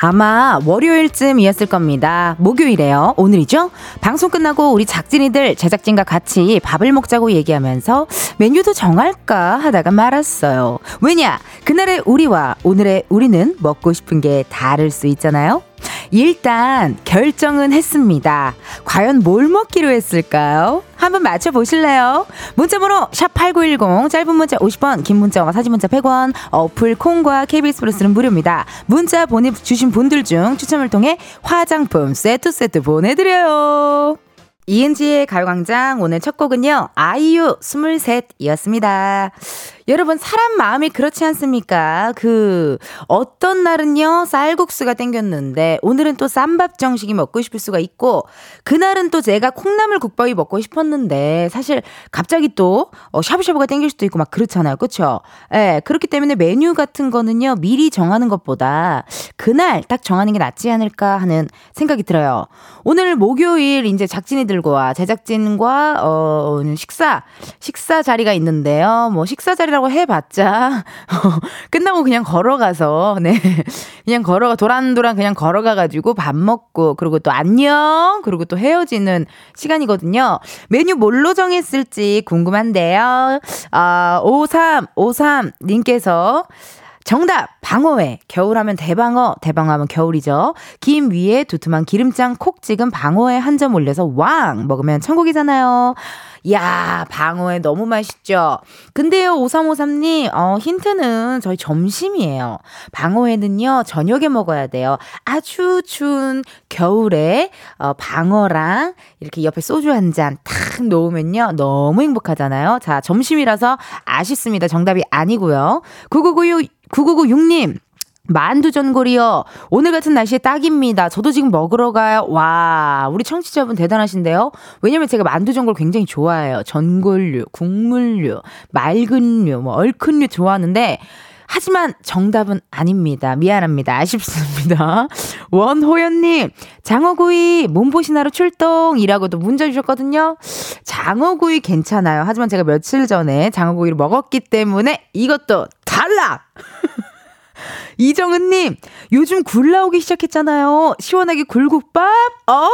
아마 월요일쯤이었을 겁니다. 목요일에요. 오늘이죠? 방송 끝나고 우리 작진이들 제작진과 같이 밥을 먹자고 얘기하면서 메뉴도 정할까 하다가 말았어요. 왜냐? 그날의 우리와 오늘의 우리는 먹고 싶은 게 다를 수 있잖아요. 일단 결정은 했습니다. 과연 뭘 먹기로 했을까요? 한번 맞춰보실래요? 문자번호 샵8910 짧은 문자 50원 긴 문자와 사진 문자 100원 어플 콩과 KBS 플러스는 무료입니다. 문자 보내주신 분들 중 추첨을 통해 화장품 세트 세트 보내드려요. 이은지의 가요광장 오늘 첫 곡은요. 아이유 23이었습니다. 여러분 사람 마음이 그렇지 않습니까? 그 어떤 날은요 쌀국수가 땡겼는데 오늘은 또 쌈밥 정식이 먹고 싶을 수가 있고 그날은 또 제가 콩나물 국밥이 먹고 싶었는데 사실 갑자기 또 어, 샤브샤브가 땡길 수도 있고 막 그렇잖아요, 그렇죠? 예, 그렇기 때문에 메뉴 같은 거는요 미리 정하는 것보다 그날 딱 정하는 게 낫지 않을까 하는 생각이 들어요. 오늘 목요일 이제 작진이들과 제작진과 어 식사 식사 자리가 있는데요. 뭐 식사 자리라 시간이라고 해봤자 끝나고 그냥 걸어가서 네 그냥 걸어가 도란도란 그냥 걸어가가지고 밥 먹고 그리고 또 안녕 그리고 또 헤어지는 시간이거든요. 메뉴 뭘로 정했을지 궁금한데요. 아 5353 님께서 정답! 방어회. 겨울하면 대방어, 대방어하면 겨울이죠. 김 위에 두툼한 기름장 콕 찍은 방어회 한 점 올려서 왕! 먹으면 천국이잖아요. 야 방어회 너무 맛있죠? 근데요, 5353님, 어, 힌트는 저희 점심이에요. 방어회는요, 저녁에 먹어야 돼요. 아주 추운 겨울에, 어, 방어랑 이렇게 옆에 소주 한 잔 탁 놓으면요, 너무 행복하잖아요. 자, 점심이라서 아쉽습니다. 정답이 아니고요. 9996, 9996님, 만두 전골이요. 오늘 같은 날씨에 딱입니다. 저도 지금 먹으러 가요. 와, 우리 청취자분 대단하신데요. 왜냐면 제가 만두 전골 굉장히 좋아해요. 전골류, 국물류, 맑은류, 뭐 얼큰류 좋아하는데 하지만 정답은 아닙니다. 미안합니다. 아쉽습니다. 원호연님, 장어구이 몸보신하러 출동이라고도 문자 주셨거든요. 장어구이 괜찮아요. 하지만 제가 며칠 전에 장어구이를 먹었기 때문에 이것도 탈락! 이정은님, 요즘 굴 나오기 시작했잖아요. 시원하게 굴국밥? 어,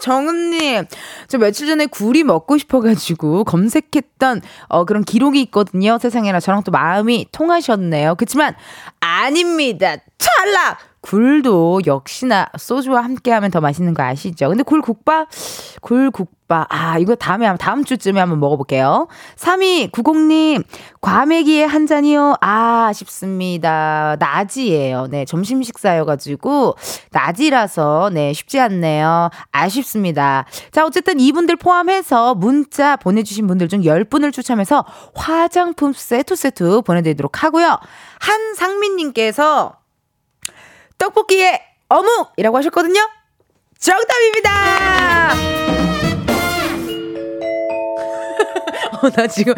정은님. 저 며칠 전에 굴이 먹고 싶어가지고 검색했던, 어, 그런 기록이 있거든요. 세상에나 저랑 또 마음이 통하셨네요. 그렇지만, 아닙니다. 찰락! 굴도 역시나 소주와 함께 하면 더 맛있는 거 아시죠? 근데 굴국밥? 굴국밥. 아, 이거 다음에, 다음 주쯤에 한번 먹어볼게요. 3290님, 과메기에 한 잔이요? 아, 아쉽습니다. 낮이에요. 네, 점심 식사여가지고, 낮이라서, 네, 쉽지 않네요. 아쉽습니다. 자, 어쨌든 이분들 포함해서 문자 보내주신 분들 중 10분을 추첨해서 화장품 세트 세트 보내드리도록 하고요. 한상민님께서 떡볶이에 어묵이라고 하셨거든요. 정답입니다! 어, 나 지금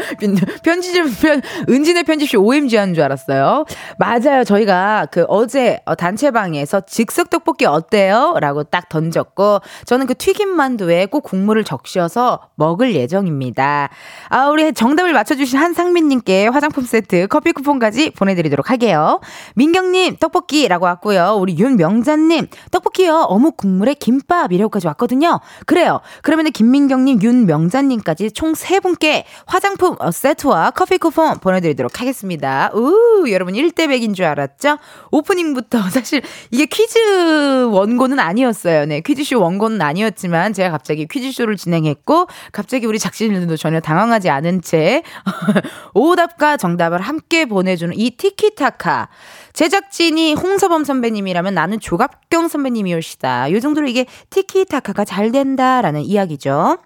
편집점 편 은진의 편집실 OMG 하는 줄 알았어요. 맞아요. 저희가 그 어제 어, 단체방에서 즉석 떡볶이 어때요? 라고 딱 던졌고 저는 그 튀김 만두에 꼭 국물을 적셔서 먹을 예정입니다. 아, 우리 정답을 맞춰주신 한상민 님께 화장품 세트 커피 쿠폰까지 보내드리도록 할게요. 민경님 떡볶이라고 왔고요. 우리 윤명자님 떡볶이요. 어묵 국물에 김밥이라고까지 왔거든요. 그래요. 그러면 김민경님, 윤명자님까지 총 세 분께 화장품 세트와 커피 쿠폰 보내드리도록 하겠습니다. 우, 여러분 1대100인 줄 알았죠? 오프닝부터 사실 이게 퀴즈 원고는 아니었어요. 네, 퀴즈쇼 원고는 아니었지만 제가 갑자기 퀴즈쇼를 진행했고 갑자기 우리 작진들도 전혀 당황하지 않은 채 오답과 정답을 함께 보내주는 이 티키타카. 제작진이 홍서범 선배님이라면 나는 조갑경 선배님이올시다. 요 정도로 이게 티키타카가 잘 된다라는 이야기죠.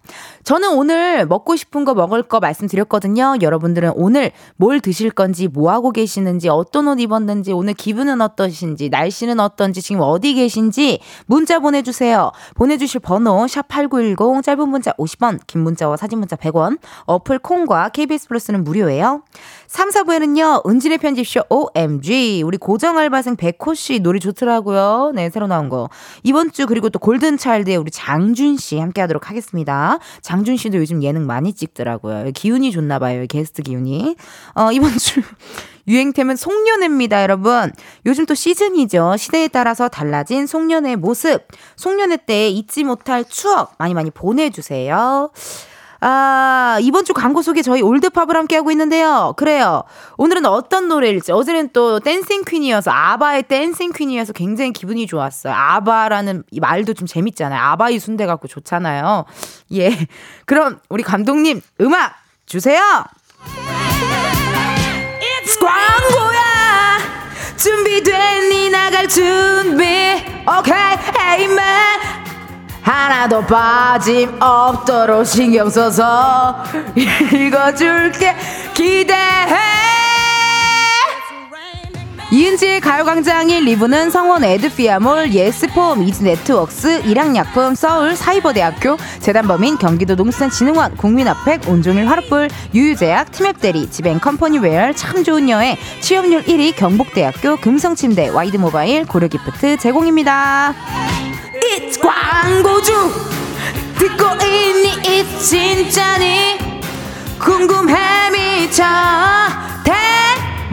저는 오늘 먹고 싶은 거 먹을 거 말씀드렸거든요. 여러분들은 오늘 뭘 드실 건지 뭐 하고 계시는 지냈는지, 어떤 옷 입었는지, 오늘 기분은 어떠신지, 날씨는 어떤지, 지금 어디 계신지 문자 보내주세요. 보내주실 번호 샵8910 짧은 문자 50원, 긴 문자와 사진 문자 100원, 어플 콩과 KBS 플러스는 무료예요. 3, 4부에는요, 은진의 편집쇼 OMG. 우리 고정 알바생 백호 씨 노래 좋더라고요. 네, 새로 나온 거. 이번 주 그리고 또 골든 차일드의 우리 장준 씨 함께 하도록 하겠습니다. 장준 씨도 요즘 예능 많이 찍 더라고요. 기운이 좋나 봐요. 게스트 기운이. 어, 이번 주 유행템은 송년회입니다, 여러분. 요즘 또 시즌이죠. 시대에 따라서 달라진 송년회 모습. 송년회 때 잊지 못할 추억 많이 많이 보내주세요. 아, 이번 주 광고 속에 저희 old pop을 함께하고 있는데요. 그래요. 오늘은 어떤 노래일지. 어제는 또 Dancing Queen이어서, 아바의 Dancing Queen이어서 굉장히 기분이 좋았어요. 아바라는 이 말도 좀 재밌잖아요. 아바이 순대 갖고 좋잖아요. 예. 그럼 우리 감독님, 음악 주세요! 광고야! 준비됐니? 나갈 준비. 오케이, 에이맨. 하나도 빠짐없도록 신경 써서 읽어줄게. 기대해 이은지의 가요광장 1, 2부는 성원 에드피아몰, 예스폼, 이즈네트웍스, 일양약품, 서울 사이버대학교, 재단법인 경기도 농수산진흥원, 국민아팩, 온종일 화롯불, 유유제약, 티맵대리, 지벤컴퍼니웨어, 참 좋은 여행, 취업률 1위 경북대학교, 금성침대, 와이드모바일, 고려기프트 제공입니다. It's 광고주. 듣고 있니 It's 진짜니? 궁금해 미쳐.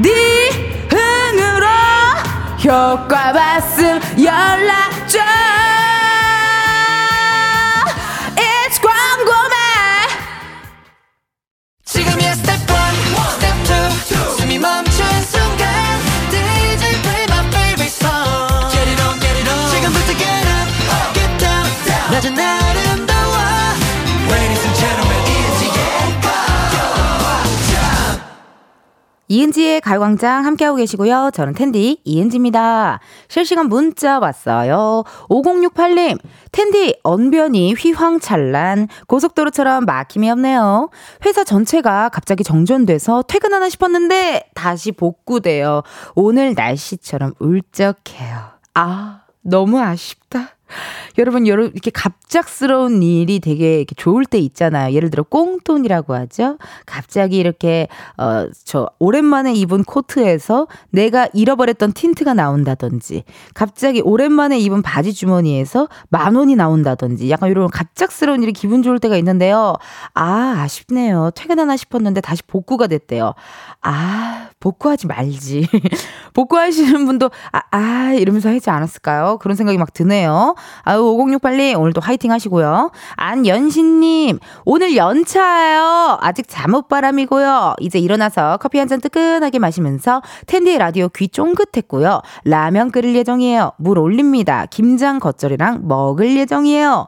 대디흥으로 효과 봤음 연락 줘. It's 광고맨 지금이야 스텝 1 스텝 2 숨이 멈춘 이은지의 가요광장 함께하고 계시고요. 저는 텐디 이은지입니다. 실시간 문자 왔어요. 5068님, 텐디 언변이 휘황찬란 고속도로처럼 막힘이 없네요. 회사 전체가 갑자기 정전돼서 퇴근하나 싶었는데 다시 복구돼요. 오늘 날씨처럼 울적해요. 아, 너무 아쉽다. 여러분, 여러분, 이렇게 갑작스러운 일이 되게 이렇게 좋을 때 있잖아요. 예를 들어, 꽁돈이라고 하죠. 갑자기 이렇게, 어, 저, 오랜만에 입은 코트에서 내가 잃어버렸던 틴트가 나온다든지, 갑자기 오랜만에 입은 바지 주머니에서 만 원이 나온다든지, 약간 이런 갑작스러운 일이 기분 좋을 때가 있는데요. 아, 아쉽네요. 퇴근하나 싶었는데 다시 복구가 됐대요. 아, 복구하지 말지. 복구하시는 분도, 아, 아, 이러면서 하지 않았을까요? 그런 생각이 막 드네요. 아유, 5068님, 오늘도 화이팅 하시고요. 안연신님, 오늘 연차예요. 아직 잠옷바람이고요. 이제 일어나서 커피 한 잔 뜨끈하게 마시면서 텐디의 라디오 귀 쫑긋했고요. 라면 끓일 예정이에요. 물 올립니다. 김장 겉절이랑 먹을 예정이에요.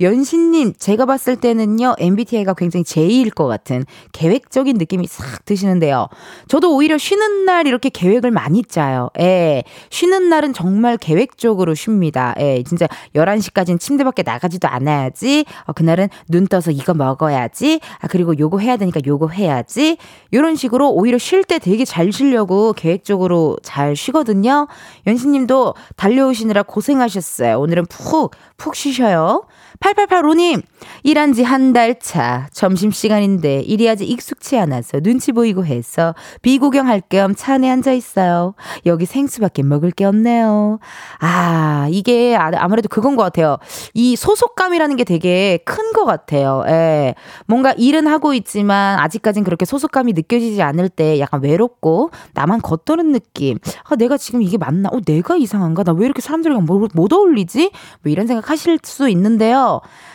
연신님, 제가 봤을 때는요, MBTI가 굉장히 J일 것 같은 계획적인 느낌이 싹 드시는데요. 저도 오히려 쉬는 날 이렇게 계획을 많이 짜요. 예. 쉬는 날은 정말 계획적으로 쉽니다. 예. 진짜 11시까지는 침대 밖에 나가지도 않아야지. 어, 그날은 눈 떠서 이거 먹어야지. 아, 그리고 요거 해야 되니까 요거 해야지. 요런 식으로 오히려 쉴 때 되게 잘 쉬려고 계획적으로 잘 쉬거든요. 연신님도 달려오시느라 고생하셨어요. 오늘은 푹, 푹 쉬셔요. 8885님, 일한 지 한 달 차. 점심시간인데 일이 아직 익숙치 않아서 눈치 보이고 해서 비구경할 겸 차 안에 앉아 있어요. 여기 생수밖에 먹을 게 없네요. 아, 이게 아, 아무래도 그건 것 같아요. 이 소속감이라는 게 되게 큰 것 같아요. 예. 뭔가 일은 하고 있지만 아직까진 그렇게 소속감이 느껴지지 않을 때 약간 외롭고 나만 겉도는 느낌. 아, 내가 지금 이게 맞나? 어, 내가 이상한가? 나 왜 이렇게 사람들이랑 못, 못 어울리지? 뭐 이런 생각 하실 수 있는데요.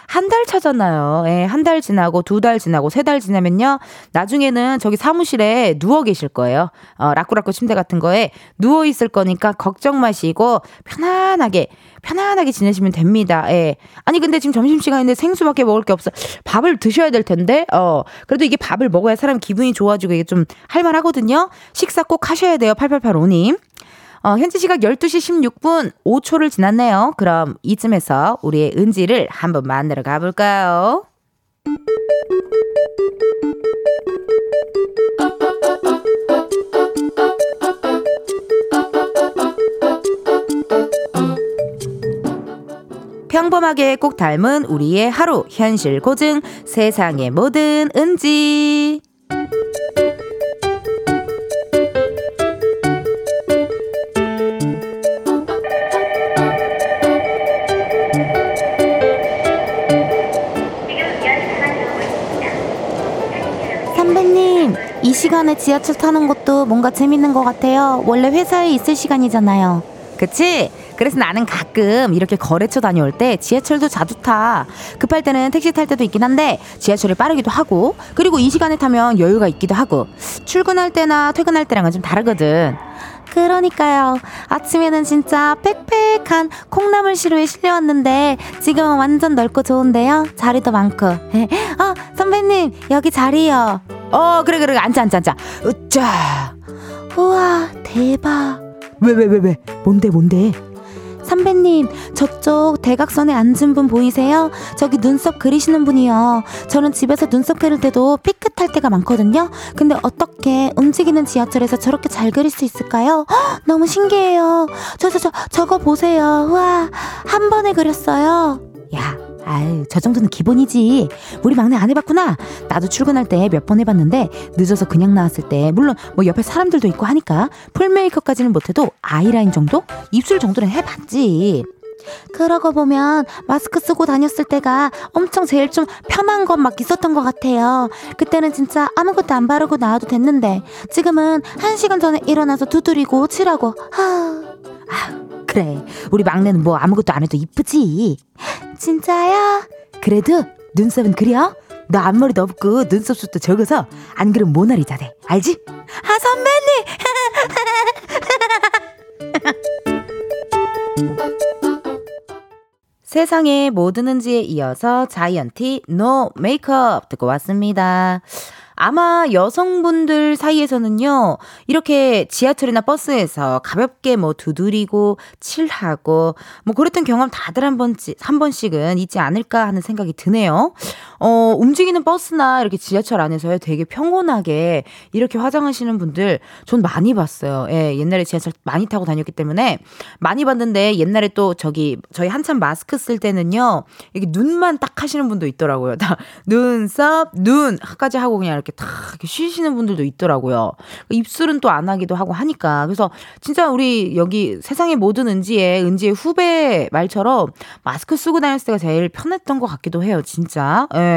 한 달 차잖아요. 예, 한 달 지나고 두 달 지나고 세 달 지나면요. 나중에는 저기 사무실에 누워 계실 거예요. 어, 라꾸라꾸 침대 같은 거에 누워 있을 거니까 걱정 마시고 편안하게 편안하게 지내시면 됩니다. 예. 아니 근데 지금 점심 시간인데 생수밖에 먹을 게 없어. 밥을 드셔야 될 텐데. 어. 그래도 이게 밥을 먹어야 사람 기분이 좋아지고 이게 좀 할만하거든요. 식사 꼭 하셔야 돼요. 8885님. 어, 현지 시각 12시 16분 5초를 지났네요. 그럼 이쯤에서 우리의 은지를 한번 만나러 가볼까요? 평범하게 꼭 닮은 우리의 하루 현실 고증 세상의 모든 은지 이 시간에 지하철 타는 것도 뭔가 재밌는 것 같아요. 원래 회사에 있을 시간이잖아요. 그치? 그래서 나는 가끔 이렇게 거래처 다녀올 때 지하철도 자주 타. 급할 때는 택시 탈 때도 있긴 한데 지하철이 빠르기도 하고 그리고 이 시간에 타면 여유가 있기도 하고 출근할 때나 퇴근할 때랑은 좀 다르거든. 그러니까요. 아침에는 진짜 빽빽한 콩나물 시루에 실려왔는데 지금은 완전 넓고 좋은데요. 자리도 많고. 어, 선배님 여기 자리요. 어 그래 그래 앉아 앉아 앉아. 으짜. 우와 대박. 왜 왜 왜 왜, 뭔데 뭔데? 선배님, 저쪽 대각선에 앉은 분 보이세요? 저기 눈썹 그리시는 분이요. 저는 집에서 눈썹 그릴 때도 삐끗할 때가 많거든요. 근데 어떻게 움직이는 지하철에서 저렇게 잘 그릴 수 있을까요? 허, 너무 신기해요. 저, 저, 저, 저거 보세요. 와, 한 번에 그렸어요. 야, 아유, 저 정도는 기본이지. 우리 막내 안 해봤구나. 나도 출근할 때 몇 번 해봤는데 늦어서 그냥 나왔을 때 물론 뭐 옆에 사람들도 있고 하니까 풀 메이크업까지는 못해도 아이라인 정도, 입술 정도는 해봤지. 그러고 보면 마스크 쓰고 다녔을 때가 엄청 제일 좀 편한 것 막 있었던 것 같아요. 그때는 진짜 아무것도 안 바르고 나와도 됐는데 지금은 한 시간 전에 일어나서 두드리고 칠하고 하. 아, 그래. 우리 막내는 뭐 아무것도 안 해도 이쁘지. 진짜요? 그래도 눈썹은 그려? 너 앞머리도 없고 눈썹 숱도 적어서 안 그럼 모나리자 돼. 알지? 아 선배님. 세상의 모든 은지에 이어서 자이언티 No Makeup 듣고 왔습니다. 아마 여성분들 사이에서는요, 이렇게 지하철이나 버스에서 가볍게 뭐 두드리고 칠하고 뭐 그랬던 경험 다들 한 번씩, 한 번씩은 있지 않을까 하는 생각이 드네요. 어, 움직이는 버스나 이렇게 지하철 안에서요 되게 평온하게 이렇게 화장하시는 분들 전 많이 봤어요. 예, 옛날에 지하철 많이 타고 다녔기 때문에 많이 봤는데 옛날에 또 저기 저희 한참 마스크 쓸 때는요, 이렇게 눈만 딱 하시는 분도 있더라고요. 다 눈썹, 눈까지 하고 그냥 이렇게 다 이렇게 쉬시는 분들도 있더라고요. 입술은 또 안 하기도 하고 하니까. 그래서 진짜 우리 여기 세상의 모든 은지의 은지의 후배 말처럼 마스크 쓰고 다녔을 때가 제일 편했던 것 같기도 해요. 진짜. 예.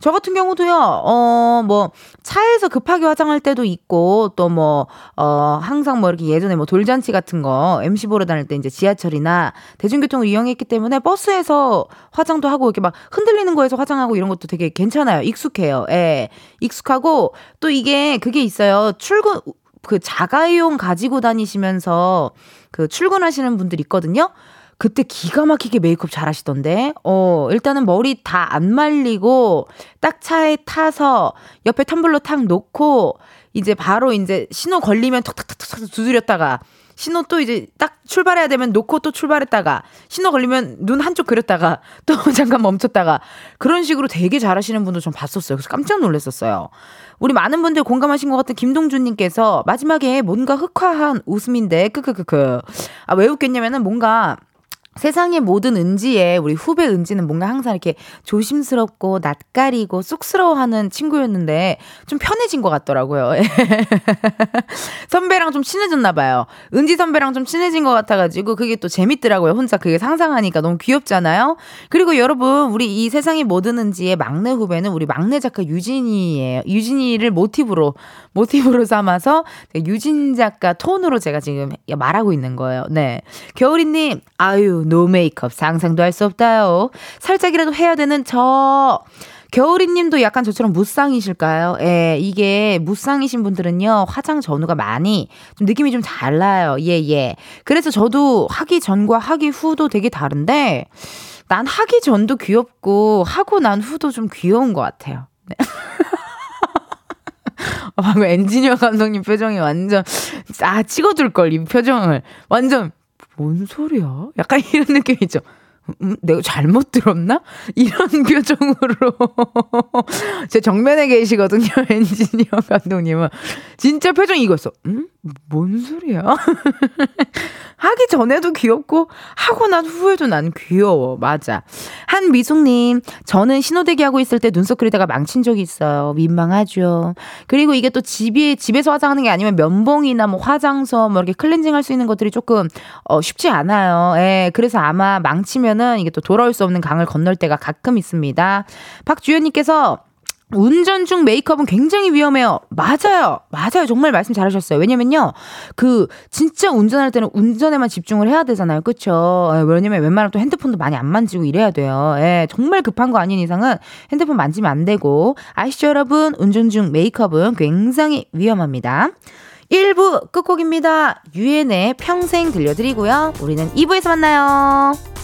저 같은 경우도요, 어, 뭐, 차에서 급하게 화장할 때도 있고, 또 뭐, 어, 항상 뭐 이렇게 예전에 뭐 돌잔치 같은 거, MC 보러 다닐 때 이제 지하철이나 대중교통을 이용했기 때문에 버스에서 화장도 하고 이렇게 막 흔들리는 거에서 화장하고 이런 것도 되게 괜찮아요. 익숙해요. 예. 익숙하고, 또 이게 그게 있어요. 출근, 그 자가용 가지고 다니시면서 그 출근하시는 분들 있거든요. 그때 기가 막히게 메이크업 잘 하시던데. 어, 일단은 머리 다 안 말리고 딱 차에 타서 옆에 텀블러 탁 놓고 이제 바로 이제 신호 걸리면 톡톡톡톡 두드렸다가 신호 또 이제 딱 출발해야 되면 놓고 또 출발했다가 신호 걸리면 눈 한쪽 그렸다가 또 잠깐 멈췄다가 그런 식으로 되게 잘하시는 분도 좀 봤었어요. 그래서 깜짝 놀랐었어요. 우리 많은 분들 공감하신 것 같은 김동준님께서 마지막에 뭔가 흑화한 웃음인데 크크크크 아 왜 웃겠냐면은 뭔가 세상의 모든 은지에 우리 후배 은지는 뭔가 항상 이렇게 조심스럽고 낯가리고 쑥스러워하는 친구였는데 좀 편해진 것 같더라고요. 선배랑 좀 친해졌나 봐요. 은지 선배랑 좀 친해진 것 같아가지고 그게 또 재밌더라고요. 혼자 그게 상상하니까 너무 귀엽잖아요. 그리고 여러분 우리 이 세상의 모든 은지의 막내 후배는 우리 막내 작가 유진이에요. 유진이를 모티브로 모티브로 삼아서 유진 작가 톤으로 제가 지금 말하고 있는 거예요. 네. 겨울이님, 아유, no makeup 상상도 할 수 없다요. 살짝이라도 해야 되는 저. 겨울이 님도 약간 저처럼 무쌍이실까요? 예, 이게 무쌍이신 분들은요, 화장 전후가 많이, 좀 느낌이 좀 달라요. 예, 예. 그래서 저도 하기 전과 하기 후도 되게 다른데, 난 하기 전도 귀엽고, 하고 난 후도 좀 귀여운 것 같아요. 네. 아, 방금 엔지니어 감독님 표정이 완전, 아, 찍어둘 걸, 이 표정을. 완전, 뭔 소리야? 약간 이런 느낌이죠. 음, 내가 잘못 들었나? 이런 표정으로. 제 정면에 계시거든요, 엔지니어 감독님은. 진짜 표정이 이거였어. 음? 뭔 소리야? 하기 전에도 귀엽고, 하고 난 후에도 난 귀여워. 맞아. 한미숙님, 저는 신호대기 하고 있을 때 눈썹 그리다가 망친 적이 있어요. 민망하죠. 그리고 이게 또 집이, 집에서 화장하는 게 아니면 면봉이나 뭐 화장서, 뭐 이렇게 클렌징 할 수 있는 것들이 조금, 어, 쉽지 않아요. 예, 그래서 아마 망치면 은 이게 또 돌아올 수 없는 강을 건널 때가 가끔 있습니다. 박주연님께서 운전 중 메이크업은 굉장히 위험해요. 맞아요. 맞아요. 정말 말씀 잘하셨어요. 왜냐면요. 그, 진짜 운전할 때는 운전에만 집중을 해야 되잖아요. 그쵸? 예, 왜냐면 웬만하면 또 핸드폰도 많이 안 만지고 이래야 돼요. 예, 정말 급한 거 아닌 이상은 핸드폰 만지면 안 되고. 아시죠, 여러분? 운전 중 메이크업은 굉장히 위험합니다. 1부 끝곡입니다. 유엔의 평생 들려드리고요. 우리는 2부에서 만나요.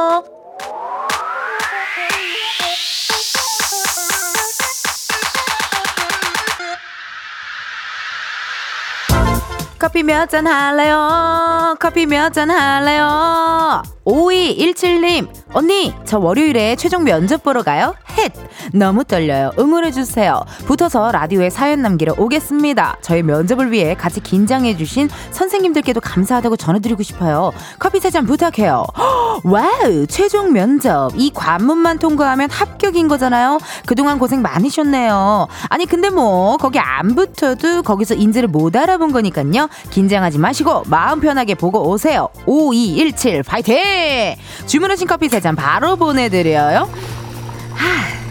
커피 몇 잔 할래요? 커피 몇 잔 할래요? 5217님, 언니, 저 월요일에 최종 면접 보러 가요? 헷! 너무 떨려요. 응원해주세요. 붙어서 라디오에 사연 남기러 오겠습니다. 저희 면접을 위해 같이 긴장해주신 선생님들께도 감사하다고 전해드리고 싶어요. 커피 세 잔 부탁해요. Wow! 최종 면접. 이 관문만 통과하면 합격인 거잖아요? 그동안 고생 많으셨네요. 아니, 근데 뭐, 거기 안 붙어도 거기서 인재를 못 알아본 거니까요. 긴장하지 마시고, 마음 편하게 보고 오세요. 5217, 파이팅! 주문하신 커피 세 잔 바로 보내드려요. 하.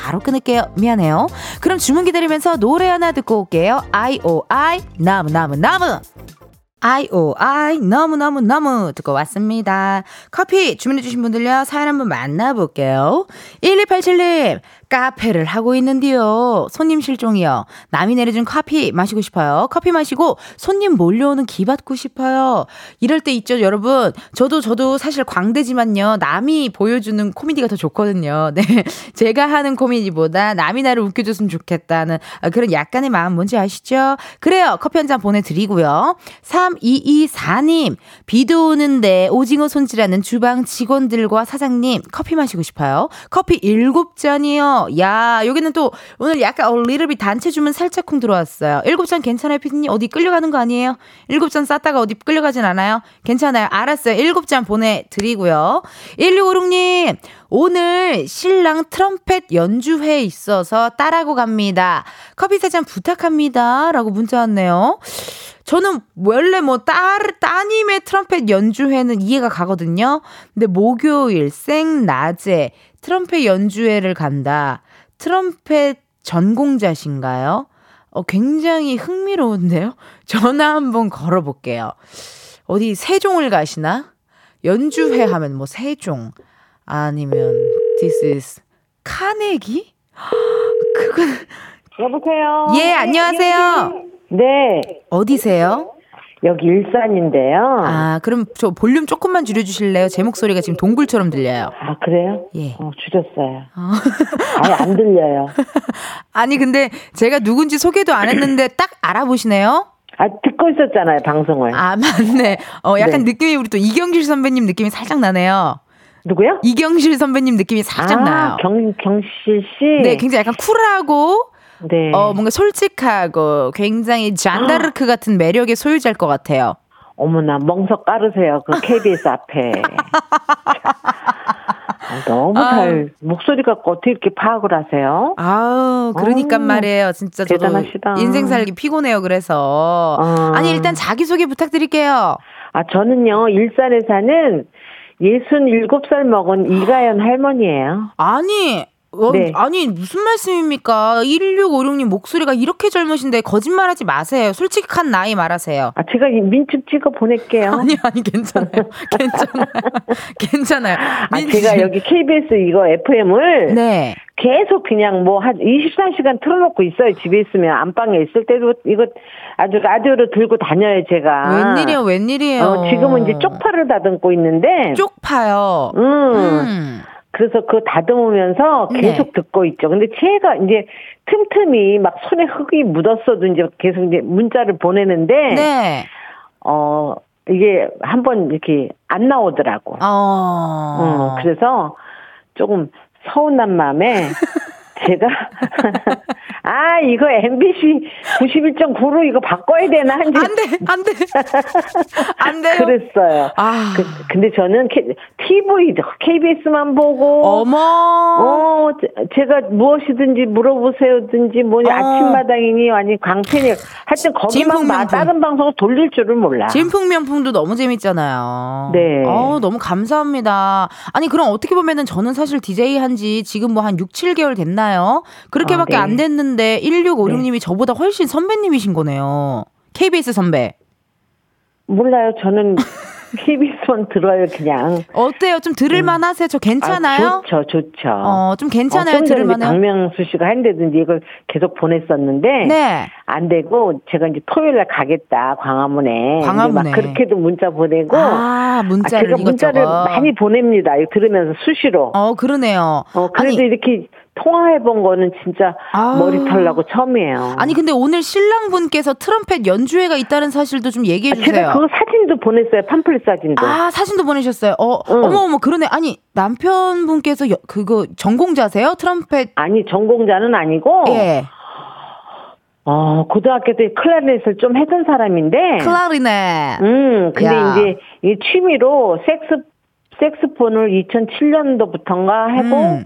바로 끊을게요. 미안해요. 그럼 주문 기다리면서 노래 하나 듣고 올게요. I.O.I. 나무, 나무, 나무! I.O.I. 너무너무너무 듣고 왔습니다. 커피 주문해주신 분들요, 사연 한번 만나볼게요. 1287님, 카페를 하고 있는데요. 손님 실종이요. 남이 내려준 커피 마시고 싶어요. 커피 마시고 손님 몰려오는 기 받고 싶어요. 이럴 때 있죠, 여러분. 저도 저도 사실 광대지만요. 남이 보여주는 코미디가 더 좋거든요. 네. 제가 하는 코미디보다 남이 나를 웃겨줬으면 좋겠다는 그런 약간의 마음 뭔지 아시죠? 그래요. 커피 한 잔 보내드리고요. 3224님, 비도 오는데 오징어 손질하는 주방 직원들과 사장님 커피 마시고 싶어요. 커피 7잔이요. 야, 여기는 또 오늘 약간 어, 리르비 단체 주문 살짝 쿵 들어왔어요. 일곱 잔 괜찮아요, 피디님? 어디 끌려가는 거 아니에요? 일곱 잔 쌌다가 어디 끌려가진 않아요? 괜찮아요. 알았어요. 일곱 잔 보내드리고요. 1656님, 오늘 신랑 트럼펫 연주회 있어서 딸하고 갑니다. 커피 세 잔 부탁합니다. 라고 문자 왔네요. 저는 원래 뭐 딸, 따님의 트럼펫 연주회는 이해가 가거든요. 근데 목요일, 생, 낮에 트럼펫 연주회를 간다. 트럼펫 전공자신가요? 어, 굉장히 흥미로운데요? 전화 한번 걸어볼게요. 어디 세종을 가시나? 연주회 하면 뭐 세종. 아니면 this is 카네기? 그건 여보세요. 예, 안녕하세요. 네. 어디세요? 여기 일산인데요. 아, 그럼 저 볼륨 조금만 줄여 주실래요? 제 목소리가 지금 동굴처럼 들려요. 아, 그래요? 예. 어, 줄였어요. 어. 아예 안 들려요. 아니, 근데 제가 누군지 소개도 안 했는데 딱 알아보시네요? 아, 듣고 있었잖아요, 방송을. 아, 맞네. 어, 약간 네. 느낌이 우리 또 이경길 선배님 느낌이 살짝 나네요. 누구요? 이경실 선배님 느낌이 살짝 아, 나요. 경, 경실 씨? 네, 굉장히 약간 쿨하고 네. 어 뭔가 솔직하고 굉장히 잔다르크 같은 매력의 소유자일 것 같아요. 어머나, 멍석 깔으세요. 그 KBS 앞에. 아, 너무 아. 잘, 목소리가 어떻게 이렇게 파악을 하세요? 아우, 그러니까 어, 말이에요. 진짜 저도 대단하시다. 인생 살기 피곤해요. 그래서 어. 아니 일단 자기 소개 부탁드릴게요. 아, 저는요, 일산에 사는 67살 먹은 이가연 할머니예요. 아니 어, 네. 아니 무슨 말씀입니까? 1656님 목소리가 이렇게 젊으신데 거짓말하지 마세요. 솔직한 나이 말하세요. 아, 제가 이 민첩 찍어 보낼게요. 아니 아니 괜찮아요. 괜찮아요. 괜찮아요. 아, 민- 제가 여기 KBS 이거 FM을 네. 계속 그냥 뭐 한 24시간 틀어놓고 있어요. 집에 있으면 안방에 있을 때도 이거 아주 라디오를 들고 다녀요, 제가. 웬일이에요, 웬일이에요. 어, 지금은 이제 쪽파를 다듬고 있는데. 쪽파요. 음. 음. 그래서 그거 다듬으면서 네. 계속 듣고 있죠. 근데 제가 이제 틈틈이 막 손에 흙이 묻었어도 이제 계속 이제 문자를 보내는데. 네. 어, 이게 한번 이렇게 안 나오더라고. 어. 어, 그래서 조금 서운한 마음에 제가 아 이거 MBC 91.9로 이거 바꿔야 되나 한지 안 돼, 안 돼. 안 돼요. 그랬어요. 아. 그, 근데 저는 K, TV KBS만 보고 어머. 어 제- 제가 무엇이든지 물어보세요든지 뭐니 어. 아침마당이니 아니 광팬이 하여튼 거기만 명품. 다른 방송을 돌릴 줄을 몰라. 진풍 명품도 너무 재밌잖아요. 네. 어, 너무 감사합니다. 아니, 그럼 어떻게 보면은 저는 사실 DJ 한지 지금 뭐 한 6, 7개월 됐나요? 그렇게밖에 아, 네. 안 됐는데 1656님이 저보다 훨씬 선배님이신 거네요. KBS 선배. 몰라요. 저는 KBS만 들어요 그냥. 어때요? 좀 들을만 하세요? 저 괜찮아요? 아, 좋죠, 좋죠. 어, 좀 괜찮아요? 어, 이제 들을만 해요? 박명수 씨가 한다든지 이걸 계속 보냈었는데 네. 안 되고 제가 이제 토요일 날 가겠다 광화문에 광화문에. 막 그렇게도 문자 보내고 아, 아, 문자를 제가 문자를 이것저것. 많이 보냅니다. 이거 들으면서 수시로. 어, 그러네요. 어, 그래도 아니, 이렇게 통화해 본 거는 진짜 아. 머리 털나고 처음이에요. 아니 근데 오늘 신랑분께서 트럼펫 연주회가 있다는 사실도 좀 얘기해 아, 주세요. 제가 그거 사진도 보냈어요. 팜플렛 사진도. 아 사진도 보내셨어요. 어 응. 어머 어머 그러네. 아니 남편분께서 여- 그거 전공자세요? 트럼펫. 아니 전공자는 아니고 예. 어 고등학교 때 클라리넷을 좀 했던 사람인데 클라리넷. 음, 근데 야. 이제 이 취미로 섹스 섹스폰을 2007년도부터인가 하고 음.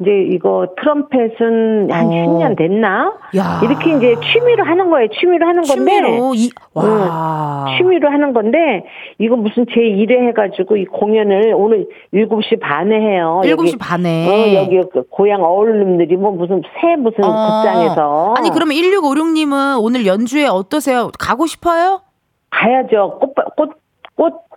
이제 이거 트럼펫은 한 어. 10년 됐나? 야. 이렇게 이제 취미로 하는 거예요. 취미로 하는 건데 취미로 이 와. 취미로 하는 건데 이거 무슨 제 1회 해가지고 이 공연을 오늘 7시 반에 해요. 7시 여기, 반에. 어, 여기 그 고향 어울림들이 뭐 무슨 새 무슨 어. 극장에서 아니 그러면 1656님은 오늘 연주회 어떠세요? 가고 싶어요? 가야죠. 꽃 꽃 꽃